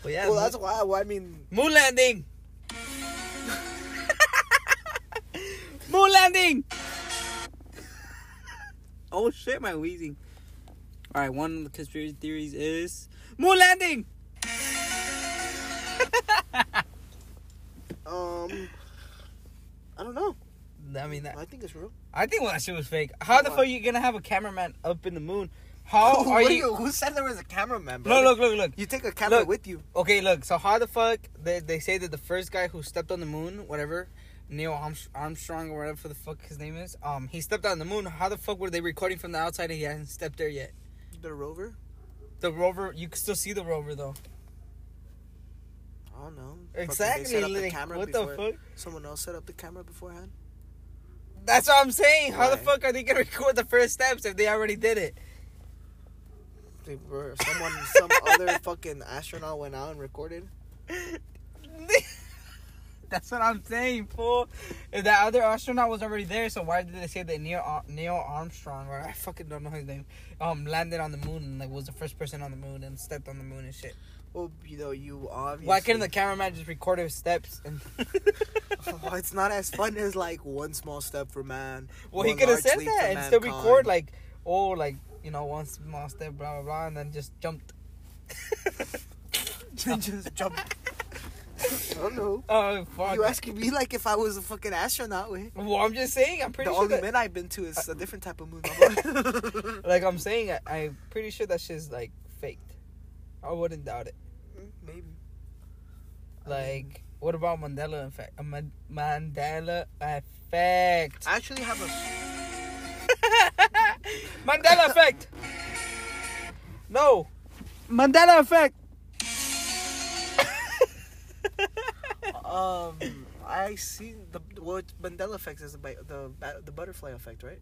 No. But yeah, well, that's why. Well, I mean, moon landing. moon landing. Oh shit, my wheezing. All right, one of the conspiracy theories is moon landing. Um, I don't know. I mean, that, I think it's real. I think well, that shit was fake. How the Why? fuck you gonna have a cameraman up in the moon? How are What you? Who said there was a cameraman, bro? Look, look, look, look. You take a camera Look. with you. Okay, look. So how the fuck they they say that the first guy who stepped on the moon, whatever, Neil Armstrong or whatever the fuck his name is, um, he stepped on the moon. How the fuck were they recording from the outside and he hasn't stepped there yet? The rover. The rover, you can still see the rover though. I don't know. Fucking they Exactly. set up the camera what the fuck? Someone else set up the camera beforehand. That's what I'm saying. How the fuck are they gonna record the first steps if they already did it? They were someone, some other fucking astronaut went out and recorded. That's what I'm saying, fool. If that other astronaut was already there, so why did they say that Neil Neil Armstrong, or I fucking don't know his name, um, landed on the moon and like was the first person on the moon and stepped on the moon and shit? Well, you know, you obviously. Why couldn't the cameraman just record his steps and? Oh, it's not as fun as like one small step for man. well, he could have said that and still record like, oh, like you know, one small step, blah blah blah, and then just jumped. just jumped. I don't know. Oh, oh fuck! You asking me like if I was a fucking astronaut? Way. well, I'm just saying. I'm The pretty sure only that, men I've been to is a different type of moon. like I'm saying, I, I'm pretty sure that shit's like faked. I wouldn't doubt it. Mm, maybe. Like, what about Mandela effect? Uh, a Mandela effect. I actually have a. Mandela effect. No. Mandela effect. Um, I see the what Mandela effect is the the the butterfly effect, right?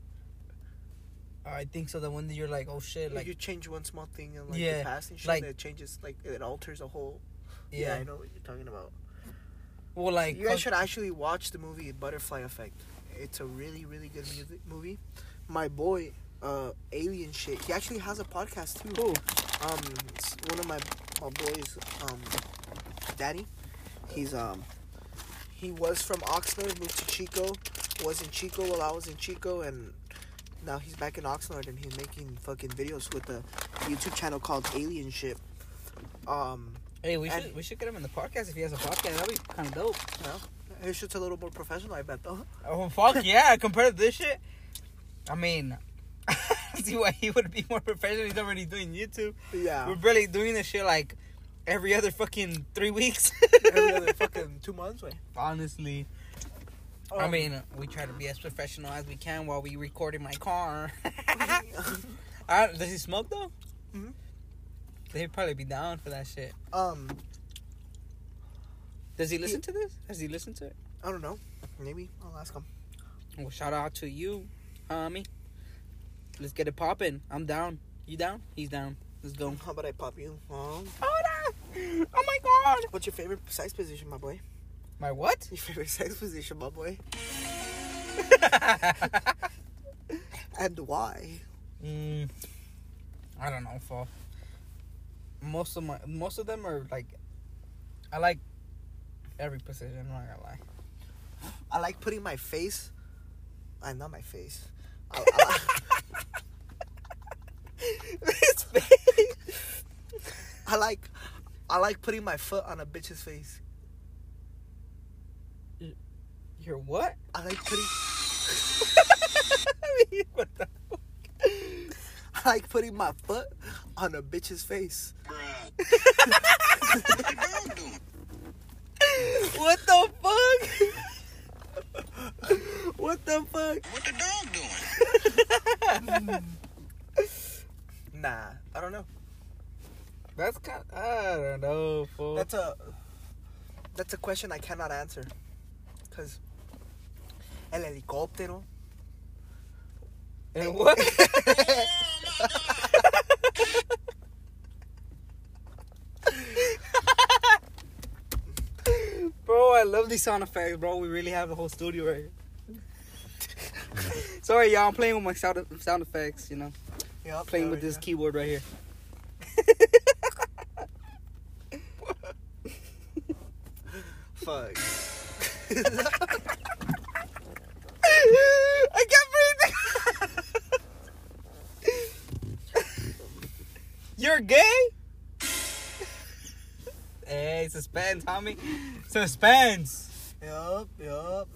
I think so. The one that you're like, oh shit, Like like you change one small thing in like Yeah, the past and shit, like- and it changes like it alters a whole. yeah. I know what you're talking about. Well, like you guys should actually watch the movie Butterfly Effect. It's a really really good music movie. My boy, uh, Alien shit. He actually has a podcast too. Who? Um, one of my my boys, um, Daddy. He's um, he was from Oxnard, moved to Chico. Was in Chico while I was in Chico, and now he's back in Oxnard, and he's making fucking videos with a YouTube channel called Alien Ship. Um, Hey, we should we should get him in the podcast if he has a podcast. That'd be kind of dope. yeah, his shit's a little more professional, I bet though. Oh fuck yeah! Compared to this shit, I mean, see why he would be more professional. He's already doing YouTube. Yeah, We're barely doing this shit like every other fucking three weeks. every other fucking two months. Way. Honestly, I Um, mean, we try to be as professional as we can while we record in my car. I, does he smoke though? Mhm. They'd probably be down for that shit. um, Does he listen to this? Has he listened to it? I don't know. Maybe I'll ask him. Well, shout out to you, homie. Let's get it popping. I'm down. You down? He's down. Let's go. How about I pop you? Oh, oh my god. what's your favorite sex position, my boy? My what? Your favorite sex position, my boy, and why? mm, I don't know, for most of my most of them are like I like every position, I'm not gonna lie. I like putting my face. I not my face. I, I, His face. I like, I like putting my foot on a bitch's face. You're what? I like putting, what the fuck? I like putting my foot on a bitch's face. What the fuck? what the fuck? What the dog doing? Nah, I don't know. That's kind. Of, I don't know, fool. That's a, that's a question I cannot answer, cause el helicóptero. And what? bro, I love these sound effects, bro. We really have the whole studio right here. Sorry, y'all. I'm playing with my sound, sound effects, you know. Yep, Playing with this go. keyboard right here. Fuck. I can't breathe. you're gay? hey, suspense, homie. Suspense. Yup, yup.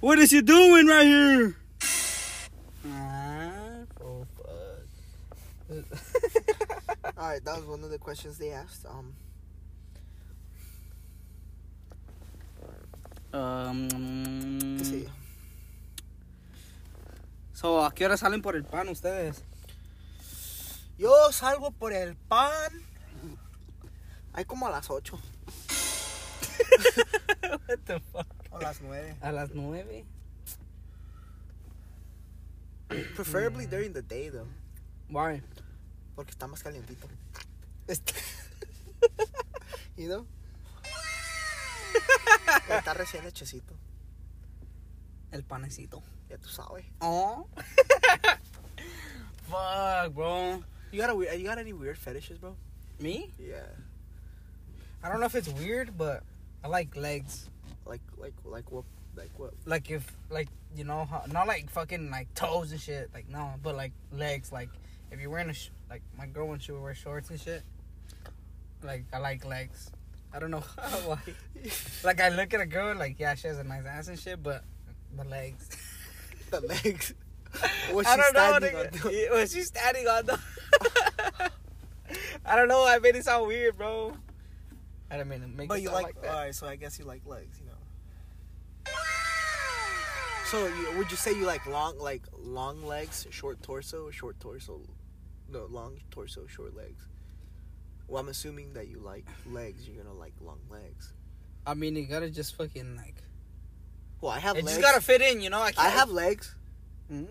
What is you doing right here? Fuck. All right, that was one of the questions they asked. Um, um. So, ¿a qué hora salen por el pan ustedes? Yo salgo por el pan. Hay como a las 8 What the fuck? o las 9. A las nueve. Preferably during the day, though. Why? Porque está más calientito. you know? Está recién hechecito. El panecito. Ya tú sabes. Oh. Fuck, bro. You got a you got any weird fetishes, bro? Me? Yeah. I don't know if it's weird, but I like legs. Like like like what like what? Like if, like you know, how, not like fucking like toes and shit. Like no, but like legs. Like if you're wearing a sh- like my girl when she would wear shorts and shit. Like I like legs. I don't know why. Like I look at a girl like yeah she has a nice ass and shit, but the legs. the legs. What's I don't know. standing nigga. on? Yeah, What's she standing on? though? I don't know. I made it sound weird, bro. I didn't mean to make But it you sound like, like, that. alright, so I guess you like legs, you know. So you, would you say you like long, like long legs, short torso, short torso, no, long torso, short legs? Well, I'm assuming that you like legs. You're gonna like long legs. I mean, you gotta just fucking like. Well, I have It legs. just gotta fit in, you know. I, I can't, have legs. Mm.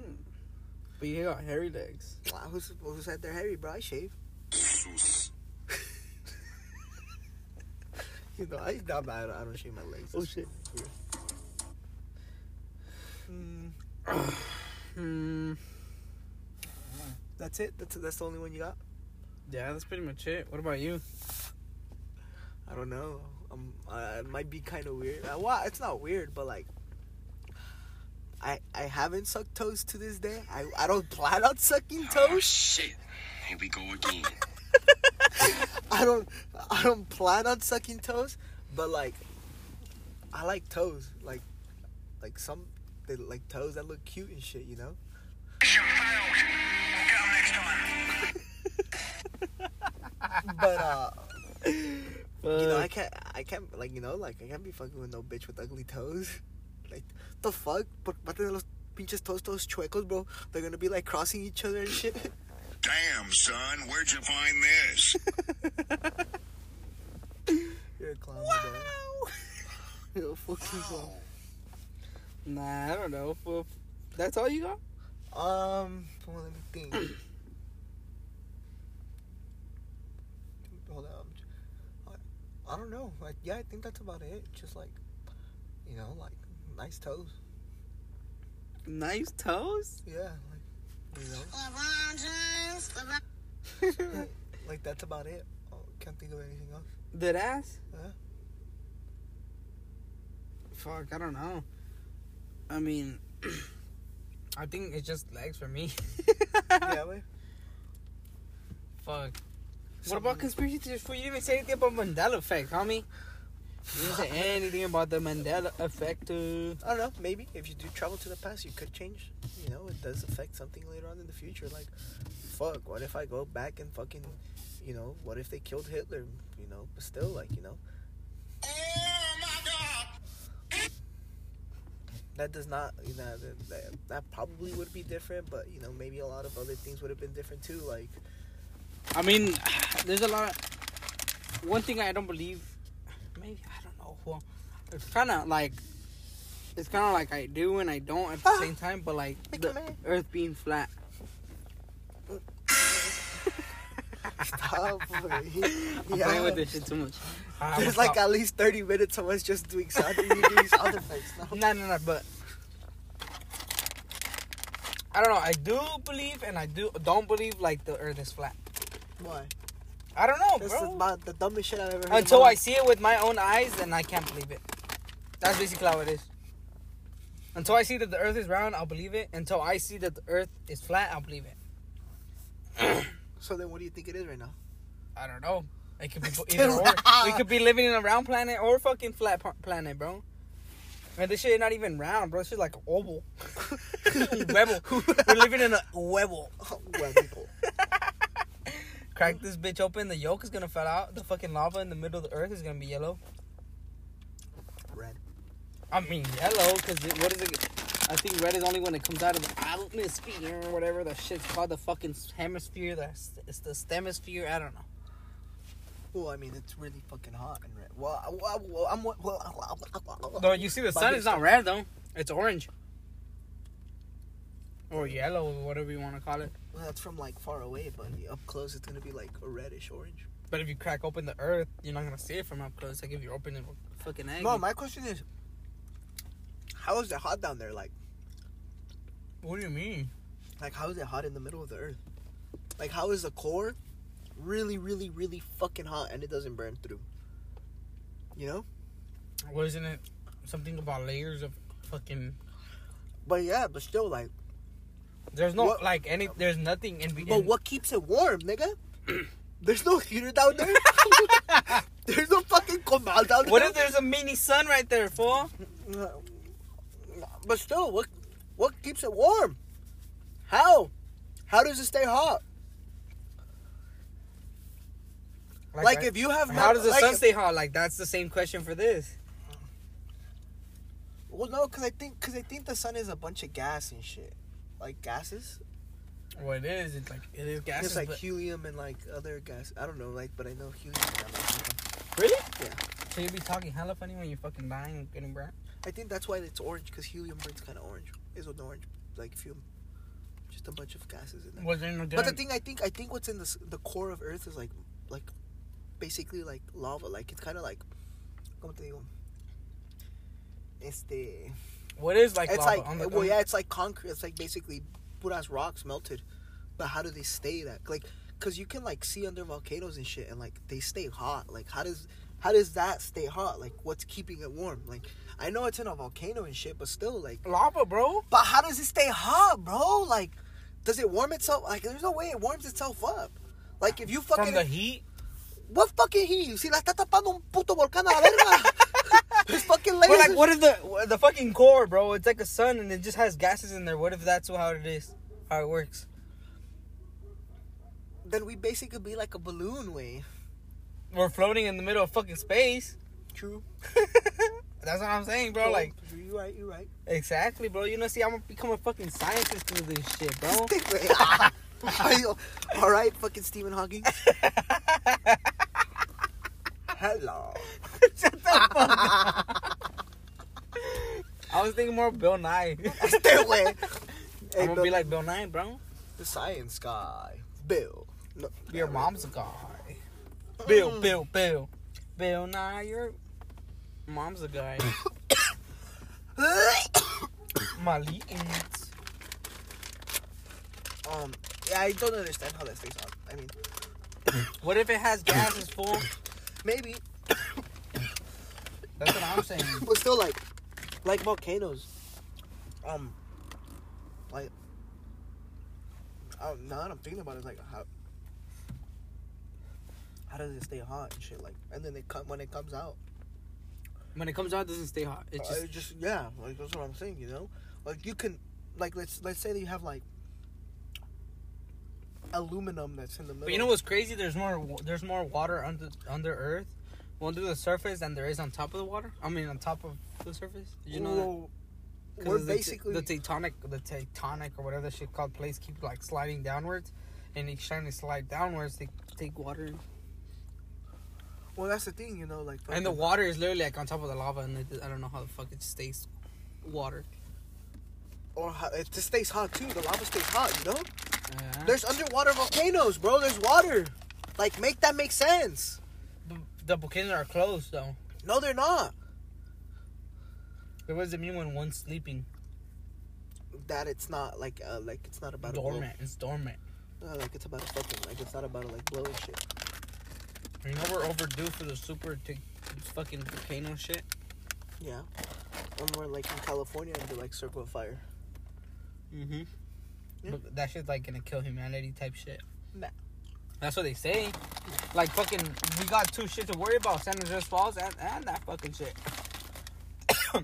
But you got hairy legs. Wow, who's who said they're hairy, bro? I shave. You know, I, I'm not, I don't shave my legs. Oh, shit. Mm, Hmm. that's it. That's that's the only one you got. Yeah, that's pretty much it. What about you? I don't know. Um, uh, it might be kind of weird. Uh, well, it's not weird, but like, I I haven't sucked toes to this day. I I don't plan on sucking Oh, toes. shit. Here we go again. I don't I don't plan on sucking toes, but like, I like toes. Like, like some they like toes that look cute and shit. You know. But uh, you know, I can't I can't like you know like I can't be fucking with no bitch with ugly toes. Like the fuck? But but then los pinches toes toes chuecos, bro. They're gonna be like crossing each other and shit. Damn, son, where'd you find this? You're a clown, bro. You're a fucking clown. Nah, I don't know. Well, that's all you got? Um, well, let me think. Hold on. I, I don't know. Like, yeah, I think that's about it. Just like, you know, like nice toes. Nice toes? Yeah, like, you know, like that's about it. Oh, can't think of anything else. Dead ass? Yeah. Fuck, I don't know. I mean, I think it's just legs for me. yeah, wait. Fuck. What Something- about conspiracy theories? You didn't even say anything about Mandela effect, homie. You didn't say anything about the Mandela effect. Uh, I don't know. Maybe if you do travel to the past, you could change. You know, it does affect something later on in the future. Like, fuck, what if I go back and fucking, you know, what if they killed Hitler? You know, but still, like, you know, oh my god! that does not, you know, that, that, that probably would be different. But you know, maybe a lot of other things would have been different too. Like, I mean, there's a lot. Of, one thing I don't believe, maybe I don't know. Well, it's kind of like it's kind of like I do and I don't at the same ah. time. But like the. Earth being flat. stop. I'm yeah. playing with this shit too much. Ah, I'm There's like stop. at least thirty minutes of us just doing sound, you doing sound effects. No? No, no, no, but I don't know. I do believe and I do don't believe like the Earth is flat. Why? I don't know, This bro. This is about the dumbest shit I've ever heard. Until I life. see it with my own eyes, then I can't believe it. That's basically how it is. Until I see that the Earth is round, I'll believe it. Until I see that the Earth is flat, I'll believe it. So then, what do you think it is right now? I don't know. It could be either or. We could be living in a round planet or fucking flat planet, bro. Man, this shit not even round, bro. This shit like oval. We're living in a well, people. Crack this bitch open, the yolk is gonna fall out. The fucking lava in the middle of the earth is gonna be yellow. Red. I mean yellow, cause it, what is it? I think red is only when it comes out of the atmosphere or whatever the shit's called. The fucking hemisphere. The it's the stemisphere. I don't know. Well, I mean, it's really fucking hot and red. Well, I- well, well I'm. Well, No, you see the sun is not red though. It's orange. Or yellow, or whatever you want to call it. Well, that's from like far away, but up close, it's gonna be like a reddish orange. But if you crack open the earth, you're not gonna see it from up close. Like if you're opening a fucking egg. No, my question is, how is it hot down there? Like, what do you mean? like how is it hot in the middle of the earth? Like, how is the core really, really, really fucking hot and it doesn't burn through? You know? Wasn't it something about layers of fucking? But yeah, but still, like, There's no What- like any. There's nothing in. Between But in- what keeps it warm, nigga? There's no heater down there. There's no fucking comal down there. What if there's a mini sun right there, fool? But still, what what keeps it warm? How? How does it stay hot? Like, I- if you have How does the like, sun stay hot? Like that's the same question for this. Well, no, because I think because I think the sun is a bunch of gas and shit, like gases. Well, it is. It's like it is gases. it's like helium and like other gas. I don't know, like, but I know helium. really? Yeah. So you'll be talking hella funny when you're fucking dying and getting burnt. I think that's why it's orange because helium burns kind of orange. It's an orange, like fume. Just a bunch of gases in there. Was there no But the thing I think I think what's in the the core of Earth is like like basically like lava. Like it's kind of like como te digo. Este. What is like? it's lava like on the, well yeah, it's like concrete. It's like basically puras rocks melted. But how do they stay that like? Cause you can like see under volcanoes and shit, and like they stay hot. Like how does how does that stay hot? Like what's keeping it warm? Like I know it's in a volcano and shit, but still like. lava, bro. But how does it stay hot, bro? Like, does it warm itself? Like, there's no way it warms itself up. Like, if you fucking From the heat. what fucking heat? Si la está tapando un puto volcán a la verga. There's fucking layers. But like, what if the the fucking core, bro? It's like a sun and it just has gases in there. What if that's how it is? How it works? Then we basically be like a balloon way. We're floating in the middle of fucking space. True. That's what I'm saying, bro. Like, you're right. You're right. exactly, bro. You know, see, I'm gonna become a fucking scientist through this shit, bro. All right, fucking Stephen Hawking. Hello. Shut the fuck up. I was thinking more of Bill Nye. Stay away. Hey, I'm gonna Bill- be like Bill Nye, bro. the science guy, Bill. No, Your mom's a guy. Bill, Bill, Bill. Bill Nye, your mom's a guy. Eats. Um, yeah, I don't understand how that stays on. I mean, What if it has gases full? Maybe, That's what I'm saying. but still, like, like volcanoes. Um, like, um, now that I'm thinking about it, like, how, how does it stay hot and shit? Like, and then it come when it comes out, When it comes out, it doesn't stay hot. It it's just just, just yeah, like that's what I'm saying. You know, like you can, like, let's let's say that you have like aluminum that's in the middle. But you know what's crazy? There's more. There's more water under under Earth, under the surface, than there is on top of the water. I mean, on top of the surface. Did you know that? We're the te- basically the tectonic, the tectonic or whatever that shit called plates keep like sliding downwards, and each time they slide downwards, they take water. well, that's the thing, you know, like And the water is literally like on top of the lava, and it, I don't know how the fuck it stays water. Or how, it just stays hot too. The lava stays hot, you know. Yeah. There's underwater volcanoes, bro. There's water. Like, make that make sense. B- the volcanoes are closed though. No, they're not. What does it mean when one's sleeping? That it's not like uh, like it's not about a. Dormant. It's dormant. Uh, like it's about a fucking like it's not about a like blowing shit. You know we're overdue for the super t- fucking volcano shit. Yeah. When we're like in California and do like circle of fire. Mm-hmm. Yeah. But that shit's like gonna kill humanity type shit. That's what they say. Like fucking, we got two shit to worry about: San Andreas Falls and, and that fucking shit.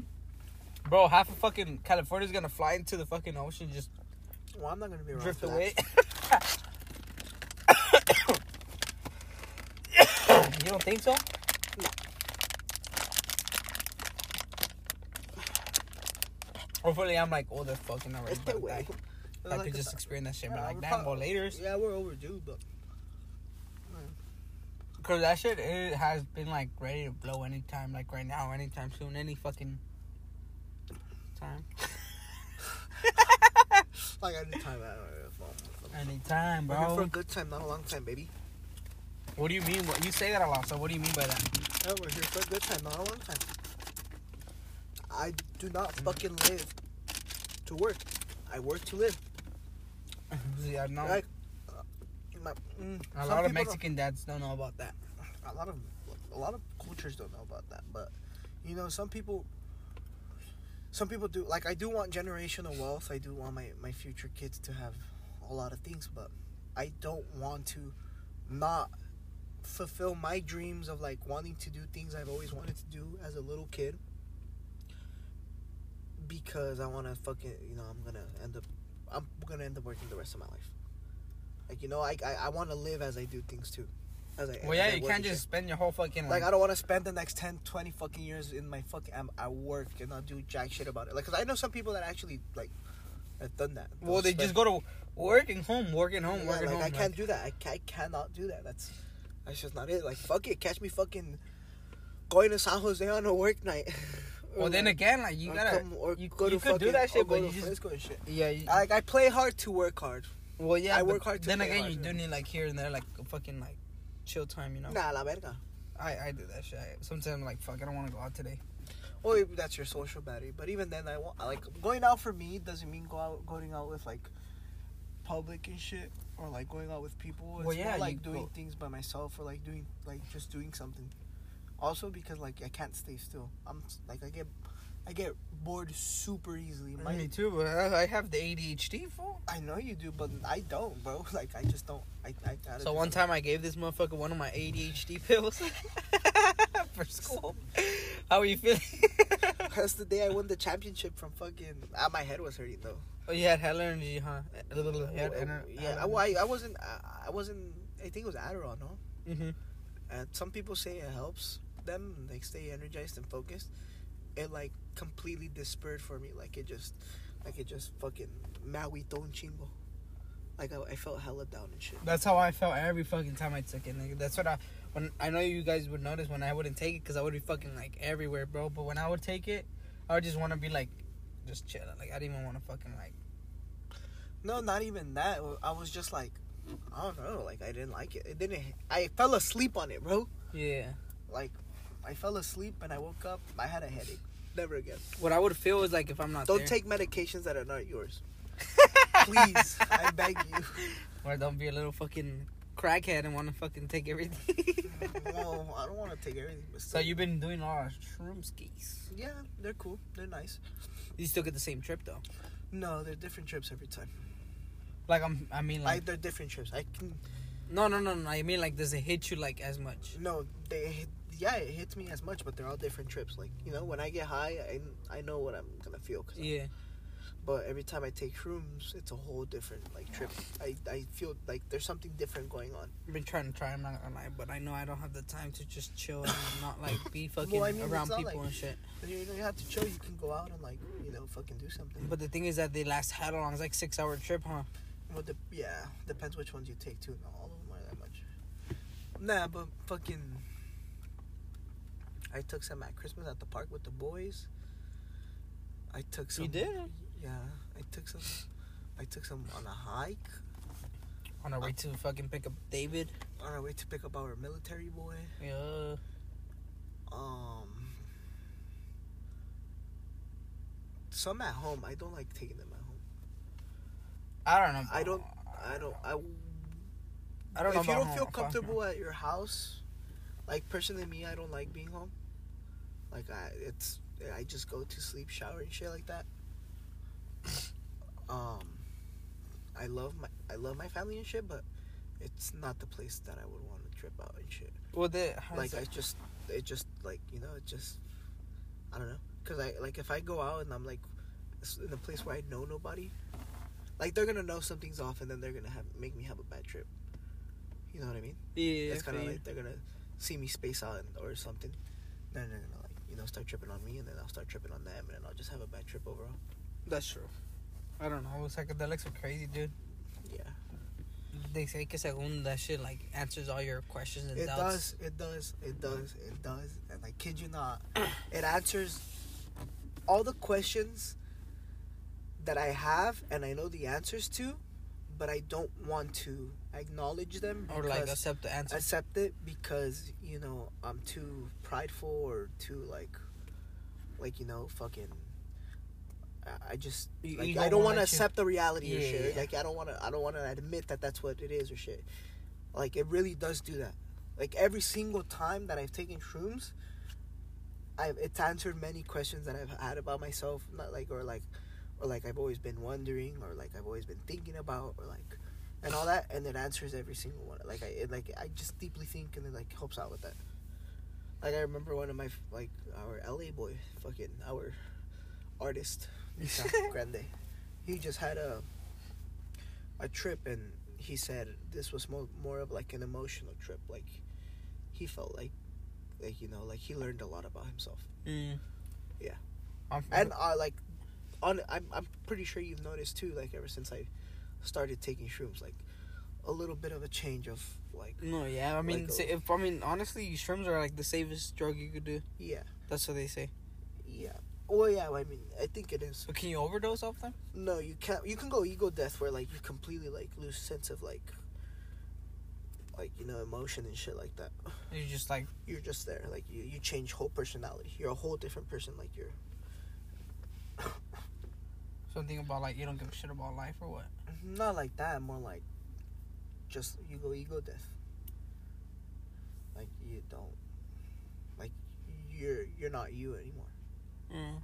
Bro, half of fucking California's gonna fly into the fucking ocean, just Well, I'm not gonna be around. drift away. you don't think so? Hopefully, I'm like older fucking already. But güey. I, like could just experience that shit. But like, we're damn, well, later. Yeah, we're overdue, but Cause that shit it has been like ready to blow anytime, like right now, anytime soon, any fucking time. like any time. I don't know. Anytime, We're here for a good time, not a long time, baby. What do you mean? What you say that a lot? So what do you mean by that? Yeah, we're here for a good time, not a long time. I do not fucking live to work. I work to live. yeah, no. Like, uh, my, mm, a lot of Mexican dads don't know about that. a lot of a lot of cultures don't know about that, but you know, some people. Some people do like I do want generational wealth. I do want my my future kids to have a lot of things, but I don't want to not fulfill my dreams of like wanting to do things I've always wanted to do as a little kid because I want to fucking you know I'm gonna end up I'm gonna end up working the rest of my life. Like you know I I, I want to live as I do things too. As I Well, yeah, I you can't just shit. spend your whole fucking like I don't want to spend the next 10, 20 fucking years in my fucking I'm at work and not do jack shit about it. Like, cause I know some people that actually like have done that. Well, they just go to working home, working home, Yeah, working like, home. I like- can't do that. I, ca- I cannot do that. That's that's just not it. Like fuck it, catch me fucking going to San Jose on a work night. Well, then like, again, like you gotta, come- or you, go you to could do that shit, but you just, and shit. yeah, you, Like I play hard to work hard. well, yeah. I work hard to Then again, hard, you do need like here and there, like a fucking like chill time, you know. Nah, la verga. I I do that shit. I- Sometimes I'm like, fuck, I don't want to go out today. Well, that's your social battery. But even then, I want like going out for me doesn't mean go out going out with like public and shit or like going out with people. It's Well, yeah, more like doing go- things by myself or like doing like just doing something. Also because like I can't stay still. I'm like I get I get bored super easily. My, Me too, but I, have the ADHD fool. I know you do, but I don't, bro. Like I just don't. I, I gotta So one time I gave this motherfucker one of my ADHD pills for school. How are you feeling? That's the day I won the championship from fucking. Ah, my head was hurting though. oh, you had hell energy, huh? Had Oh, ener- yeah, I, well, I, I wasn't. I, I wasn't. I think it was Adderall, no. Mhm. And some people say it helps them like stay energized and focused. It like completely dispersed for me. Like it just, like it just fucking mauito un chingo. Like I, I felt hella down and shit. That's how I felt every fucking time I took it, nigga. That's what I. When I know you guys would notice when I wouldn't take it, because I would be fucking like everywhere, bro. But when I would take it, I would just want to be like, just chilling. Like I didn't even want to fucking like. No, not even that. I was just like, I don't know. Like I didn't like it. It didn't. I fell asleep on it, bro. Yeah. Like, I fell asleep and I woke up. I had a headache. Never again. What I would feel is like if I'm not Don't there. take medications that are not yours. Please, I beg you. Or don't be a little fucking crackhead and want to fucking take everything. No, I don't want to take everything. But so still. you've been doing a lot of shroom skis. Yeah, they're cool. They're nice. You still get the same trip though. No, they're different trips every time. Like I'm, I mean, Like like they're different trips. I can no, no, no, no. I mean, like, does it hit you like as much? no, they hit, yeah, it hits me as much, but they're all different trips. Like you know, when I get high, I, I know what I'm gonna feel. 'cause I'm- Yeah. But every time I take shrooms, it's a whole different like trip. I, I feel like there's something different going on. I've been trying to try. I'm not gonna lie, but I know I don't have the time to just chill and not like be fucking Well, I mean, around people like- and shit. You, you don't have to chill. You can go out and like you know fucking do something. But the thing is that they last how long? It's like six hour trip, huh? Well, the, yeah, depends which ones you take too. Not all of them are that much. Nah, but fucking. I took some at Christmas at the park with the boys. I took some. You did Yeah, I took some. I took some on a hike on our way to fucking pick up David. on our way to pick up our military boy. Yeah. Um, some at home. I don't like taking them at home. I don't know. I don't. I don't. I. I don't know. if you don't feel comfortable at your house, like personally me, I don't like being home. Like I, it's I just go to sleep, shower, and shit like that. Um, I love my I love my family and shit, but it's not the place that I would want to trip out and shit. Well, the Like I just, it just like you know, it just, I don't know, cause I like if I go out and I'm like in a place where I know nobody, like they're gonna know something's off and then they're gonna have make me have a bad trip. You know what I mean? yeah, it's kind of like they're gonna see me space out and, or something. Then they're gonna like know start tripping on me and then I'll start tripping on them and then I'll just have a bad trip overall. that's true. I don't know. Psychedelics are crazy, dude. Yeah. They say que según that shit like answers all your questions and It doubts. does, it does, it does, it does. And I kid you not, it answers all the questions that I have and I know the answers to, but I don't want to acknowledge them Or like accept the answer. accept it because you know I'm too prideful or too like, like you know, fucking. I- I just You- like you I don't want to accept the reality or Yeah, shit. yeah. Like I don't want to. I don't want to admit that that's what it is or shit. Like it really does do that. Like every single time that I've taken shrooms, I've it's answered many questions that I've had about myself. Not like or like, or like I've always been wondering or like I've always been thinking about or like, and all that, and it answers every single one. Like I it, like I just deeply think and it like helps out with that. Like I remember one of my like our LA boy, fucking our artist, Grande. He just had a a trip and he said this was more more of like an emotional trip. Like he felt like like you know like he learned a lot about himself. Mm. Yeah. I'm, And uh, like on I'm I'm pretty sure you've noticed too. Like ever since I started taking shrooms, like a little bit of a change of like no, yeah. I mean, Like, uh, if I mean honestly, shrooms are like the safest drug you could do. yeah That's what they say. yeah. Well, yeah. I mean, I think it is. So can you overdose off them? No, you can't. You can go ego death where like you completely like lose sense of like, like you know emotion and shit like that. You're just like You're just there. Like you, you change whole personality. You're a whole different person. Like you're something about like you don't give a shit about life or what? not like that. More like just you go ego death. Like you don't. Like you're you're not you anymore. Mm.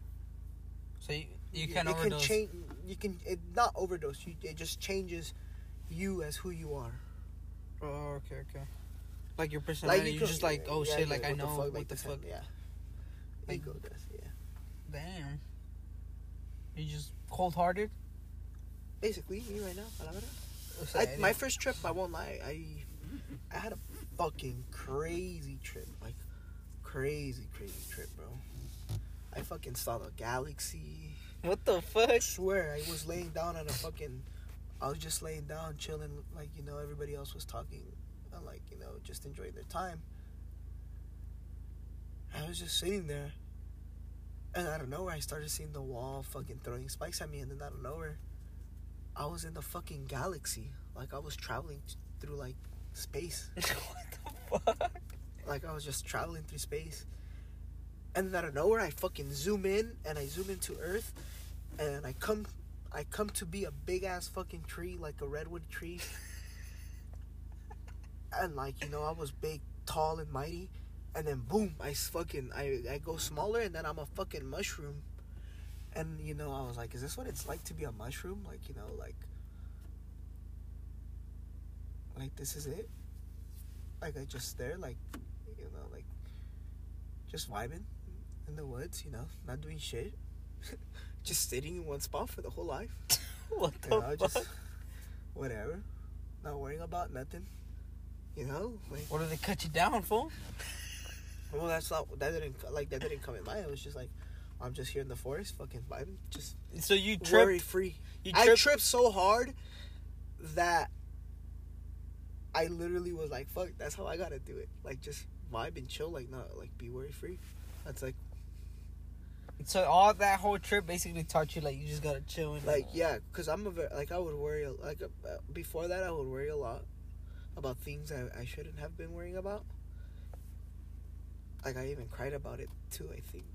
So you you it can can overdose. change. You can it not overdose. You, it just changes you as who you are. Oh, okay, okay. Like your personality, you are can- just like, oh yeah, shit, yeah, like I the know fuck, what like the fuck. Yeah. Like- Ego death. Yeah. Damn. You just cold hearted. Basically, me right now. a la verdad. I, I, my first trip, I won't lie, I I had a fucking crazy trip, like crazy, crazy trip, bro. I fucking saw the galaxy. what the fuck? I swear, I was laying down on a fucking. I was just laying down, chilling, like you know, everybody else was talking, and like you know, just enjoying their time. I was just sitting there, and out of nowhere, I started seeing the wall fucking throwing spikes at me, and then out of nowhere, I was in the fucking galaxy. Like I was traveling through like space. what the fuck? Like I was just traveling through space. And then out of nowhere I fucking zoom in and I zoom into Earth and I come I come to be a big ass fucking tree, like a redwood tree. and like, you know, I was big, tall and mighty. And then boom, I fucking I, I go smaller and then I'm a fucking mushroom. And you know, I was like, is this what it's like to be a mushroom? Like, you know, like like this is it? Like I just there, like you know, like just vibing in the woods, you know, not doing shit. just sitting in one spot for the whole life. What You the know, fuck? just whatever. Not worrying about nothing. You know, like What did they cut you down, fool? Well that's not that didn't like that didn't come in mind. It was just like I'm just here in the forest, fucking vibing, just So you worry free. You I tripped. tripped so hard that I literally was like, "Fuck, that's how I gotta do it." Like just vibe and chill, like not like be worry free. That's like, So all that whole trip basically taught you like you just gotta chill and like yeah, cause I'm a very, like I would worry like uh, before that I would worry a lot about things I, I shouldn't have been worrying about. Like I even cried about it too. I think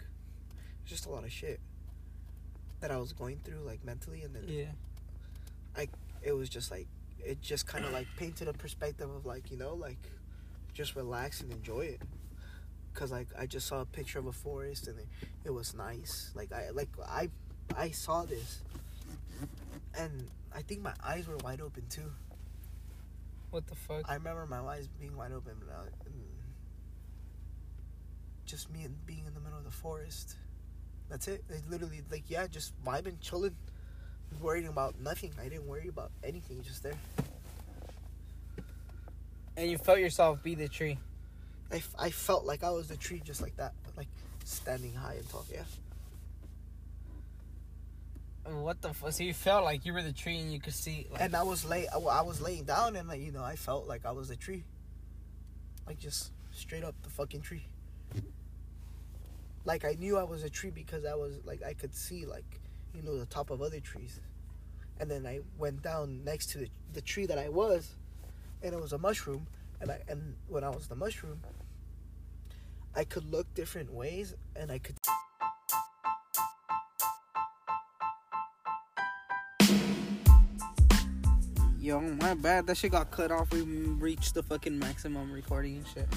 it's just a lot of shit that I was going through like mentally, and then yeah. I it was just like it just kind of like painted a perspective of like you know like just relax and enjoy it because like i just saw a picture of a forest and it, it was nice like i like i i saw this and i think my eyes were wide open too What the fuck? I remember my eyes being wide open, but I, and just me and being in the middle of the forest. That's it. It's literally like yeah, just vibing, chilling, worrying about nothing. I didn't worry about anything. Just there. And you felt yourself be the tree. I, f- I felt like I was the tree, just like that, but like standing high and tall. Yeah. What the fuck? So you felt like you were the tree and you could see. Like, And I was lay I, I was laying down and like you know I felt like I was the tree. Like just straight up the fucking tree. Like I knew I was a tree because I was like I could see like you know the top of other trees. And then I went down next to the, the tree that I was and it was a mushroom and I and when I was the mushroom I could look different ways and I could Yo, my bad. That shit got cut off. We reached the fucking maximum recording and shit.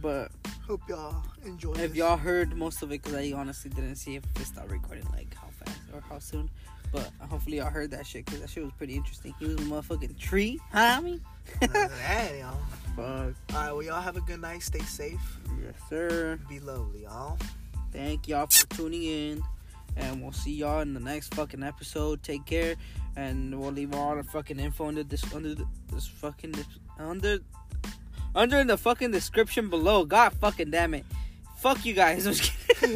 But hope y'all enjoy if this. y'all heard most of it, because I honestly didn't see if it stopped recording, like how fast or how soon. But hopefully y'all heard that shit, because that shit was pretty interesting. He was a motherfucking tree, huh? I mean, Hey, y'all. fuck. All right, well, y'all have a good night. Stay safe. Yes, sir. Be lovely, y'all. Thank y'all for tuning in. And we'll see y'all in the next fucking episode. Take care. And we'll leave all the fucking info under this under this fucking under under in the fucking description below. God fucking damn it. Fuck you guys. I'm just